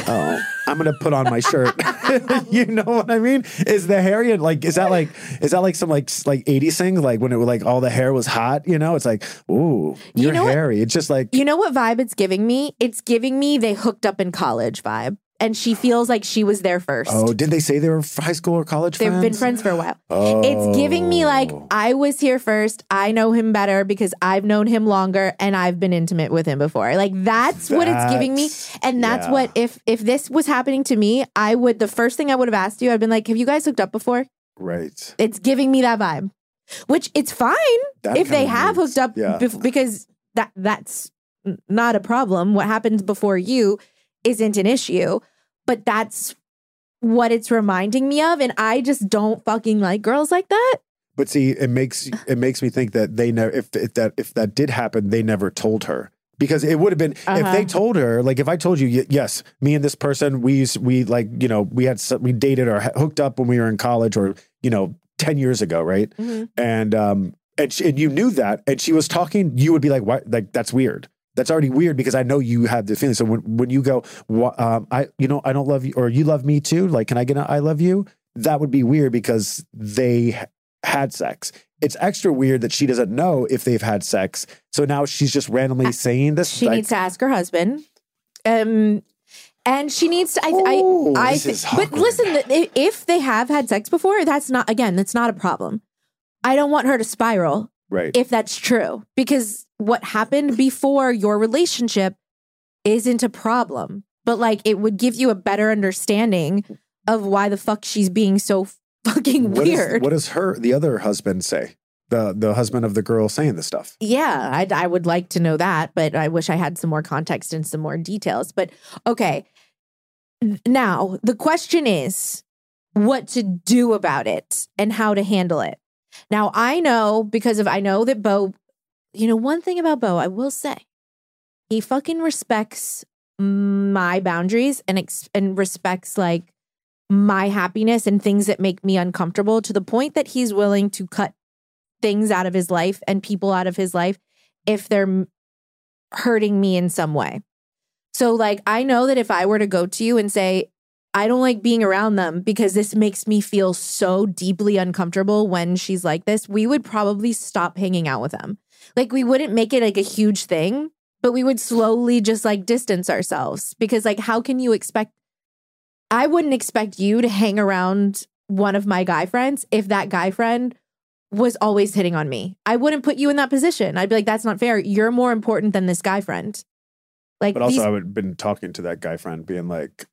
"Oh, I'm gonna put on my shirt." you know what I mean? Is the hairy and like is that like is that like some like like 80s thing like when it was like all the hair was hot? You know, it's like, "Ooh, You you're know what- hairy." It's just like you know what vibe it's giving me? It's giving me they hooked up in college vibe, and she feels like she was there first. Oh, did they say they were high school or college They've friends? been friends for a while. Oh. It's giving me like I was here first. I know him better because I've known him longer and I've been intimate with him before. Like that's what it's giving me. And that's yeah. what if if this was happening to me, I would the first thing I would have asked you, I'd been like, Have you guys hooked up before? Right. It's giving me that vibe. Which it's fine That if they have means- hooked up yeah. bef- because that that's not a problem. What happens before you isn't an issue, but that's what it's reminding me of and I just don't fucking like girls like that. But see, it makes it makes me think that they never if, if that if that did happen, they never told her because it would have been if Uh-huh. they told her like if I told you yes, me and this person we used, we like you know we had we dated or hooked up when we were in college or you know ten years ago, right? And um and she, and you knew that, and she was talking, you would be like, what? Like that's weird. That's already weird because I know you have the feeling. So when when you go, "Wha- um, I you know I don't love you or you love me too. Like, can I get an I love you? That would be weird because they had sex. it's extra weird that she doesn't know if they've had sex. So now she's just randomly saying this. She like, needs to ask her husband. Um, and she needs to. I, Oh, I, I is but listen, if they have had sex before, that's not again. That's not a problem. I don't want her to spiral right. if that's true, because what happened before your relationship isn't a problem. But like, it would give you a better understanding of why the fuck she's being so fucking What is- weird. what does her the other husband say? The the husband of the girl saying this stuff. Yeah, I, I would like to know that, but I wish I had some more context and some more details. But okay. Now, the question is what to do about it and how to handle it. Now, I know because of, I know that Beau, you know, one thing about Beau, I will say, he fucking respects my boundaries and, ex- and respects like my happiness and things that make me uncomfortable to the point that he's willing to cut things out of his life and people out of his life if they're hurting me in some way. So, like, I know that if I were to go to you and say, I don't like being around them because this makes me feel so deeply uncomfortable when she's like this, we would probably stop hanging out with them. Like, we wouldn't make it like a huge thing, but we would slowly just like distance ourselves because, like, how can you expect? I wouldn't expect you to hang around one of my guy friends if that guy friend was always hitting on me. I wouldn't put you in that position. I'd be like, that's not fair. You're more important than this guy friend. Like, But also, these- I would have been talking to that guy friend, being like,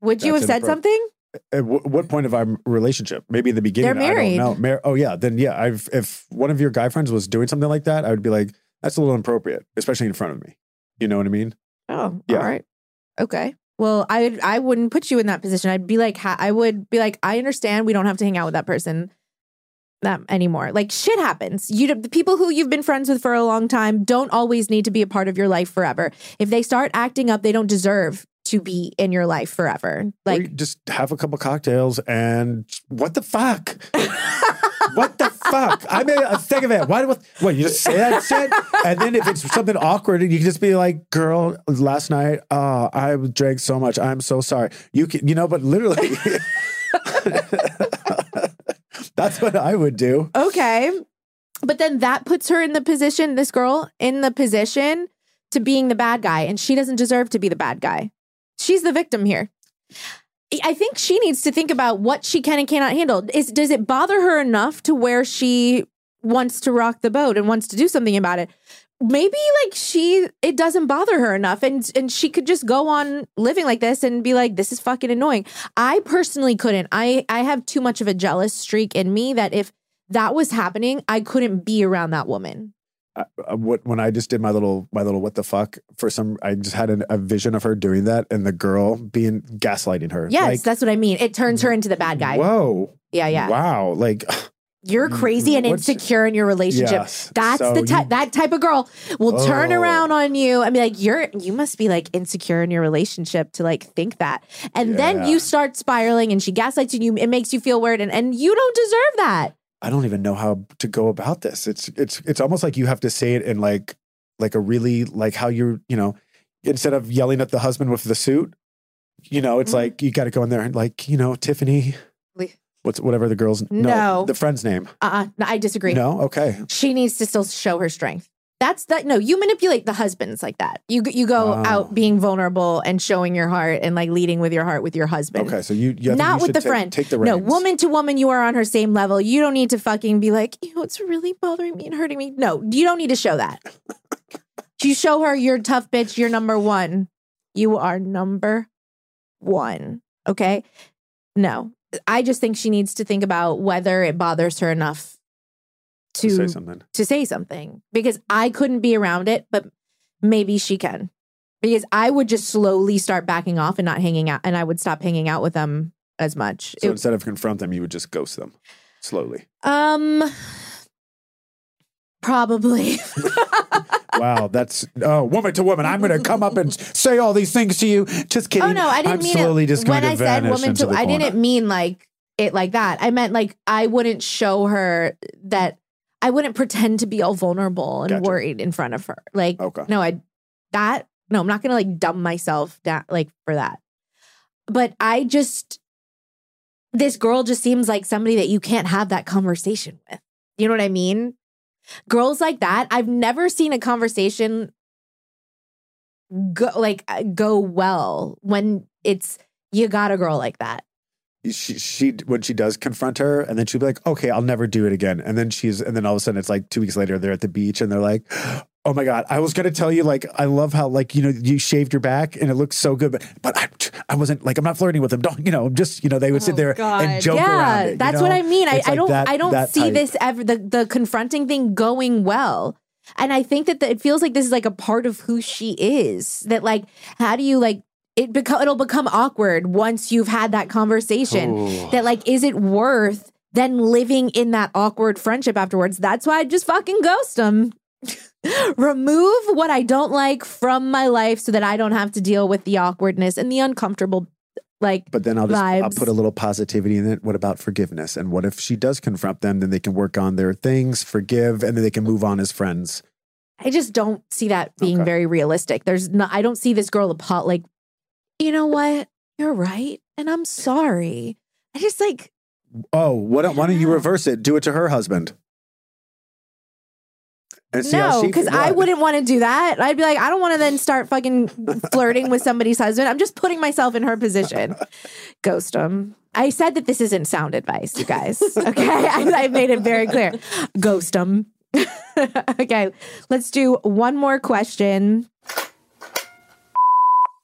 would you have said something? At w- what point of our relationship? Maybe in the beginning. They're married. I don't know. Mar- oh yeah, then yeah. I've if one of your guy friends was doing something like that, I would be like, that's a little inappropriate, especially in front of me. You know what I mean? Oh, Yeah. all right. Okay. Well, I I wouldn't put you in that position. I'd be like, I would be like, I understand we don't have to hang out with that person that anymore. Like shit happens. You the people who you've been friends with for a long time don't always need to be a part of your life forever. If they start acting up, they don't deserve to be in your life forever. Like just have a couple cocktails and what the fuck? what the fuck? I mean, uh, think of it. Why do what you just say that shit? And then if it's something awkward, and you can just be like, "Girl, last night, uh, I drank so much. I'm so sorry." You can, you know, but literally, that's what I would do. Okay. But then that puts her in the position, this girl in the position to being the bad guy, and she doesn't deserve to be the bad guy. She's the victim here. I think she needs to think about what she can and cannot handle. Is does it bother her enough to where she wants to rock the boat and wants to do something about it? Maybe like she it doesn't bother her enough and and she could just go on living like this and be like this is fucking annoying. I personally couldn't. I I have too much of a jealous streak in me that if that was happening, I couldn't be around that woman. Uh, what when I just did my little my little what the fuck for some I just had an, a vision of her doing that and the girl being gaslighting her. Yes, Like, that's what I mean. It turns her into the bad guy. Whoa. Yeah, yeah. Wow. Like You're crazy and insecure in your relationship. Yes. That's So the type you- that type of girl will turn Oh. around on you and be like, "You're you must be like insecure in your relationship to like think that." And then you start spiraling and she gaslights you. It makes you feel weird, and, and you don't deserve that. I don't even know how to go about this. It's it's it's almost like you have to say it in like like a really like how you're, you know, instead of yelling at the husband with the suit, you know, it's Mhm. like you got to go in there and like, you know, Tiffany what's whatever the girl's No. the friend's name. Uh, uh I disagree. No, okay. She needs to still show her strength. That's that. No, you manipulate the husbands like that. You you go Oh. out being vulnerable and showing your heart and like leading with your heart with your husband. Okay, so you, you Not you with the take- friend. Take the No, woman to woman, you are on her same level. You don't need to fucking be like, you know, it's really bothering me and hurting me. No, you don't need to show that. you show her you're tough bitch, you're number one. You are number one. Okay. No, I just think she needs to think about whether it bothers her enough to, to say something. to say something because I couldn't be around it, but maybe she can. Because I would just slowly start backing off and not hanging out, and I would stop hanging out with them as much. So It- instead of confront them, you would just ghost them slowly. um, probably. Wow, that's oh, woman to woman. I'm going to come up and say all these things to you. Just kidding. oh no, I didn't I'm mean slowly it. just when I said woman to, I corner. didn't mean like it like that. I meant like I wouldn't show her that. I wouldn't pretend to be all vulnerable and Gotcha. worried in front of her. Like, Okay. no, I that no, I'm not gonna like dumb myself down like for that. But I just this girl just seems like somebody that you can't have that conversation with. You know what I mean? Girls like that, I've never seen a conversation go like uh, go well when it's you got a girl like that. She she when she does confront her and then she'll be like okay i'll never do it again and then she's and then all of a sudden it's like two weeks later they're at the beach and they're like oh my god i was gonna tell you like i love how like you know you shaved your back and it looks so good but but i i wasn't like i'm not flirting with them don't you know I'm just you know they would sit oh, there and joke yeah, around it, that's know? what I mean. I, It's I don't that- I don't see type. this ever the the confronting thing going well. And I think that the, it feels like this is like a part of who she is. That like how do you like it become it'll become awkward once you've had that conversation. Ooh. That like is it worth then living in that awkward friendship afterwards? That's why I just fucking ghost them. Remove what I don't like from my life so that I don't have to deal with the awkwardness and the uncomfortable like But then I'll just I'll put a little positivity in it. What about forgiveness? And what if she does confront them? Then they can work on their things, forgive, and then they can move on as friends. I just don't see that being Okay. very realistic. There's not, I don't see this girl apart like, you know what? You're right. And I'm sorry. I just like, Oh, what? Why don't you reverse it? Do it to her husband. And see how no, because I wouldn't want to do that. I'd be like, I don't want to then start fucking flirting with somebody's husband. I'm just putting myself in her position. Ghost him. I said that this isn't sound advice, you guys. Okay. I, I made it very clear. Ghost him. okay. Let's do one more question.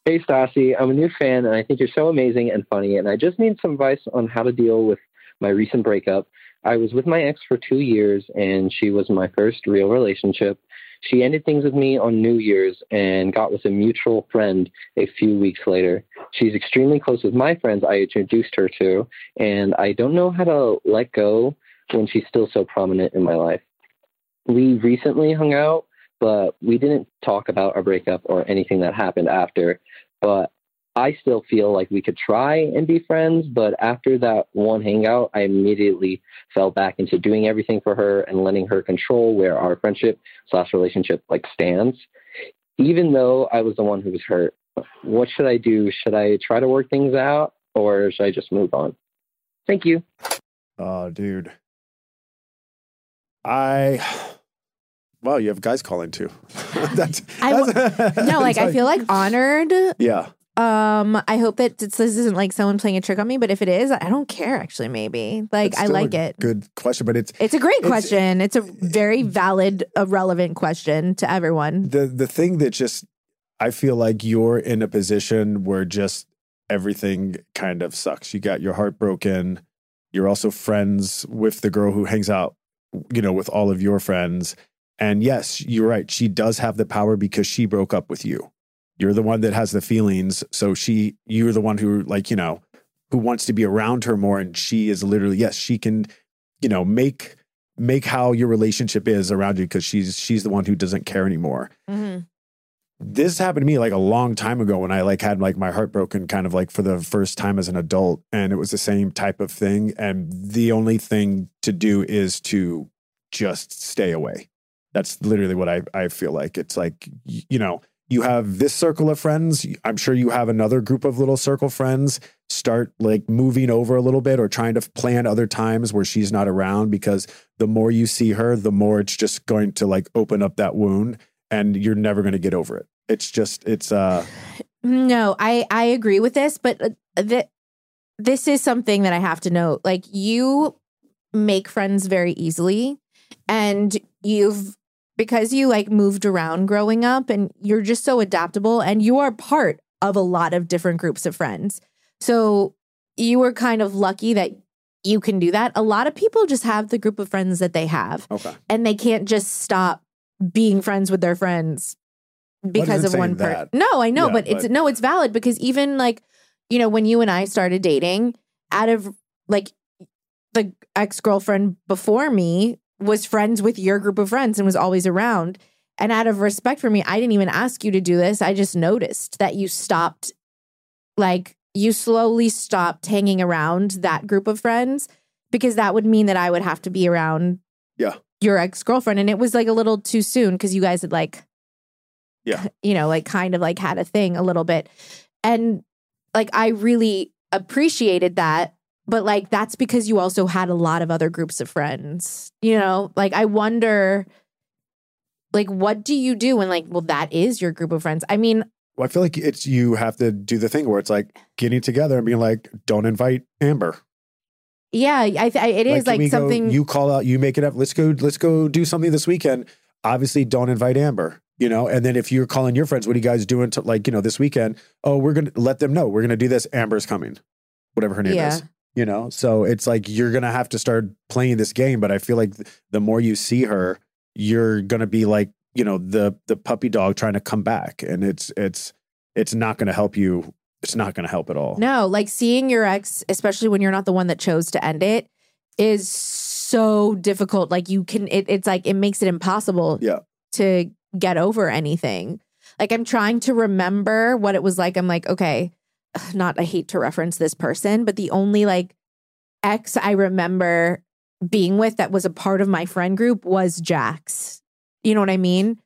Hey, Stassi, I'm a new fan, and I think you're so amazing and funny. And I just need some advice on how to deal with my recent breakup. I was with my ex for two years, and she was my first real relationship. She ended things with me on New Year's and got with a mutual friend a few weeks later. She's extremely close with my friends I introduced her to, and I don't know how to let go when she's still so prominent in my life. We recently hung out, but we didn't talk about our breakup or anything that happened after. But I still feel like we could try and be friends. But after that one hangout, I immediately fell back into doing everything for her and letting her control where our friendship slash relationship like stands. Even though I was the one who was hurt, what should I do? Should I try to work things out or should I just move on? Thank you. Oh, dude. I. Well, you have guys calling too. that's, I w- that's- No, like I feel like honored. Yeah. Um, I hope that this isn't like someone playing a trick on me, but if it is, I don't care actually, maybe. Like I like it. Good question, but it's It's a great it's- question. It's a very valid, a relevant question to everyone. the the thing that just I feel like you're in a position where just everything kind of sucks. You got your heart broken. You're also friends with the girl who hangs out, you know, with all of your friends. And yes, you're right. She does have the power because she broke up with you. You're the one that has the feelings. So she, you're the one who, like, you know, who wants to be around her more. And she is literally, yes, she can, you know, make make how your relationship is around you because she's she's the one who doesn't care anymore mm-hmm. this happened to me like a long time ago when I like had like my heart broken kind of like for the first time as an adult and it was the same type of thing and the only thing to do is to just stay away. That's literally what I I feel like. It's like you know, you have this circle of friends, I'm sure you have another group of little circle friends start like moving over a little bit or trying to plan other times where she's not around because the more you see her, the more it's just going to like open up that wound and you're never going to get over it. It's just it's uh No, I I agree with this, but uh, th- this is something that I have to note. Like you make friends very easily, and you've because you like moved around growing up, and you're just so adaptable, and you are part of a lot of different groups of friends. So you were kind of lucky that you can do that. A lot of people just have the group of friends that they have, okay. and they can't just stop being friends with their friends because of one person. No, I know, Yeah, but it's but- no, it's valid because even like, you know, when you and I started dating, out of like the ex girlfriend before me was friends with your group of friends and was always around. And out of respect for me, I didn't even ask you to do this. I just noticed that you stopped, like, you slowly stopped hanging around that group of friends because that would mean that I would have to be around Yeah. your ex girlfriend. And it was like a little too soon because you guys had like, Yeah. you know, like kind of like had a thing a little bit. And like I really appreciated that but like that's because you also had a lot of other groups of friends. You know, like I wonder like what do you do when like well that is your group of friends? I mean, Well, I feel like it's you have to do the thing where it's like getting together and being like, don't invite Amber. yeah, I, th- I it is can like, we go- something you call out, you make it up. Let's go. Let's go do something this weekend. Obviously, don't invite Amber. You know, and then if you're calling your friends, what are you guys doing to like you know this weekend? Oh, we're gonna let them know we're gonna do this. Amber's coming, whatever her name Yeah. is. You know, so it's like you're gonna have to start playing this game. But I feel like the more you see her, you're gonna be like you know the the puppy dog trying to come back, and it's it's it's not gonna help you. It's not gonna help at all. No, like seeing your ex, especially when you're not the one that chose to end it, is so difficult. Like you can, it, it's like it makes it impossible Yeah. to get over anything. Like I'm trying to remember what it was like. I'm like, okay, not I hate to reference this person, but the only like ex I remember being with that was a part of my friend group was Jax. You know what I mean?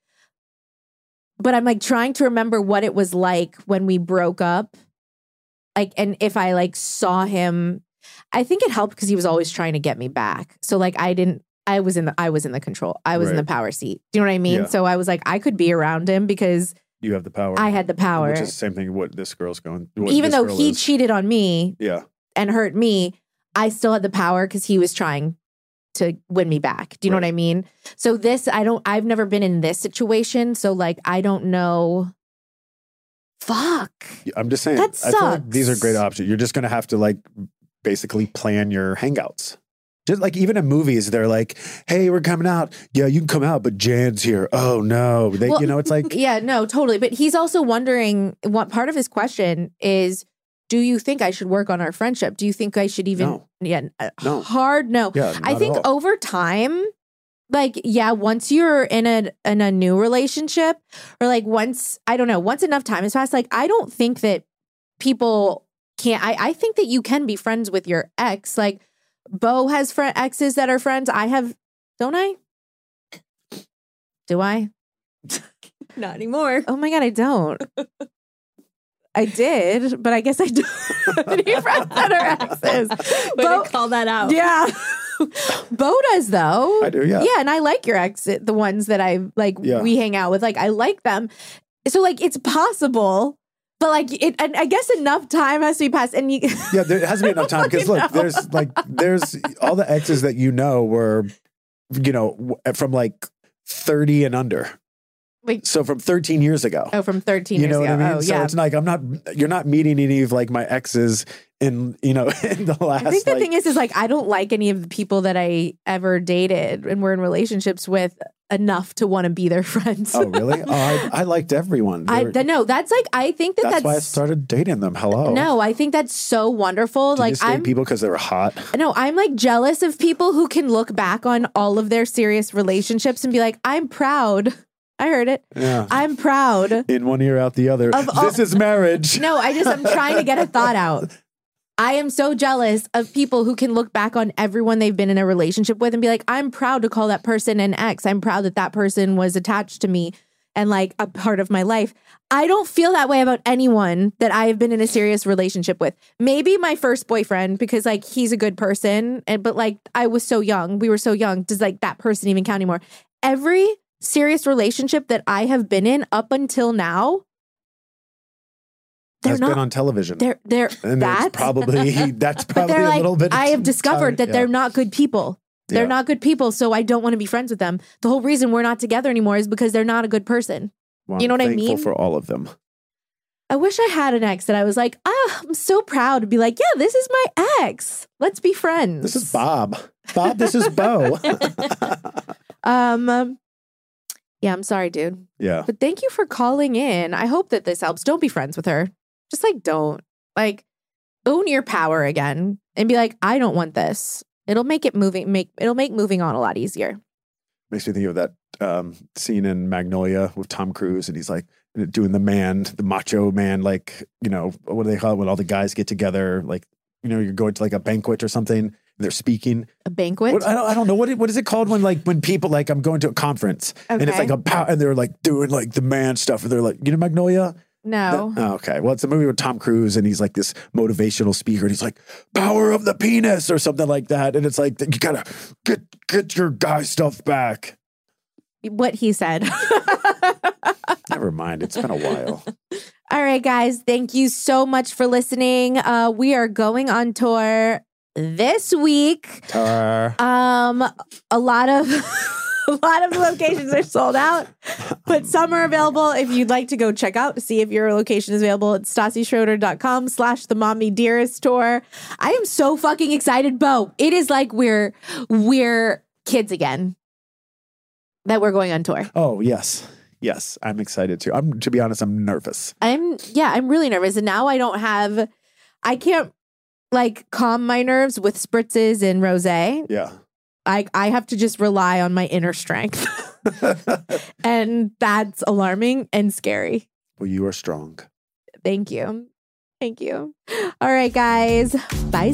But I'm like trying to remember what it was like when we broke up. Like, and if I like saw him, I think it helped because he was always trying to get me back. So like I didn't I was in the I was in the control. I was in the power seat. Do you know what I mean? Yeah. So I was like I could be around him because You have the power. I had the power. Which is the same thing. What this girl's going. what Even though he is. cheated on me Yeah. and hurt me, I still had the power because he was trying to win me back. Do you know what I mean? So this, I don't, I've never been in this situation. So like, I don't know. Fuck. I'm just saying. That feel like these are great options. You're just going to have to like basically plan your hangouts. Just like even in movies, they're like, "Hey, we're coming out. Yeah, you can come out, but Jan's here. Oh no, they, Well, you know, it's like yeah, no, totally. But he's also wondering what part of his question is do you think I should work on our friendship? Do you think I should even, No. yeah, uh, No. hard no. Yeah, I think over time, like, yeah, once you're in a in a new relationship, or like once, I don't know, once enough time has passed, like, I don't think that people can't, I, I think that you can be friends with your ex. Like, Beau has friend exes that are friends. I have, don't I? Do I? Not anymore. Oh my god, I don't. I did, but I guess I don't have any friends that are exes. Way Beau- call that out. yeah. Beau does though. I do, yeah. Yeah, and I like your ex, the ones that I like Yeah. we hang out with. Like I like them. So like it's possible, but like it I guess enough time has to be passed and you yeah, there has to be enough time because look, there's like there's all the exes that you know were, you know, uh, from like 30 and under. Like, So from 13 years ago. Oh, from 13 you years know ago. what I oh, mean? Oh, so yeah. it's like I'm not you're not meeting any of like my exes in you know in the last I think the like, thing is, is like I don't like any of the people that I ever dated and were in relationships with enough to want to be their friends. Oh really? Oh, I, I liked everyone. They I were- no, that's like I think that that's, that's, why I started dating them. Hello. no, I think that's so wonderful. Did like I'm people because they were hot. no, I'm like jealous of people who can look back on all of their serious relationships and be like, I'm proud. I heard it. Yeah. I'm proud. In one ear, out the other. Of all- this is marriage. No, I just I'm trying to get a thought out. I am so jealous of people who can look back on everyone they've been in a relationship with and be like, I'm proud to call that person an ex. I'm proud that that person was attached to me and like a part of my life. I don't feel that way about anyone that I have been in a serious relationship with. Maybe my first boyfriend because like he's a good person and but like I was so young. We were so young. Does like that person even count anymore? Every serious relationship that I have been in up until now they're Has not been on television. they're they're and that's probably that's probably a like little bit. I have discovered that yeah. they're not good people. They're Yeah. not good people, so I don't want to be friends with them. The whole reason we're not together anymore is because they're not a good person. Well, you know I'm what I mean? For all of them. I wish I had an ex that I was like, ah, I'm so proud to be like, yeah, this is my ex. Let's be friends. This is Bob. Bob, this is Beau. um, um, yeah, I'm sorry, dude. yeah. But thank you for calling in. I hope that this helps. Don't be friends with her. Just like don't. Like own your power again and be like, I don't want this. It'll make it moving make it'll make moving on a lot easier. Makes me think of that um, scene in Magnolia with Tom Cruise, and he's like doing the man, the macho man, like you know what do they call it when all the guys get together, like you know you're going to like a banquet or something, they're speaking. A banquet. What, I don't, I don't know what it, what is it called when like when people like I'm going to a conference and it's like a pow, and they're like doing like the man stuff, and they're like you know Magnolia. No. Oh, okay. Well, it's a movie with Tom Cruise, and he's like this motivational speaker, and he's like, "Power of the penis" or something like that, and it's like you gotta get get your guy stuff back. What he said. Never mind. It's been a while. All right, guys. Thank you so much for listening. Uh, we are going on tour this week. Tar. Um, a lot of a lot of locations are sold out, but some are available. If you'd like to go check out to see if your location is available, it's stassischroeder.com slash the mommy dearest tour. I am so fucking excited, Beau. It is like we're we're kids again. That we're going on tour. Oh yes, yes. I'm excited too. I'm to be honest. I'm nervous. I'm yeah, I'm really nervous. And now I don't have I can't like calm my nerves with spritzes and rosé. Yeah. I I have to just rely on my inner strength. and that's alarming and scary. Well, you are strong. Thank you. Thank you. All right, guys. Bye.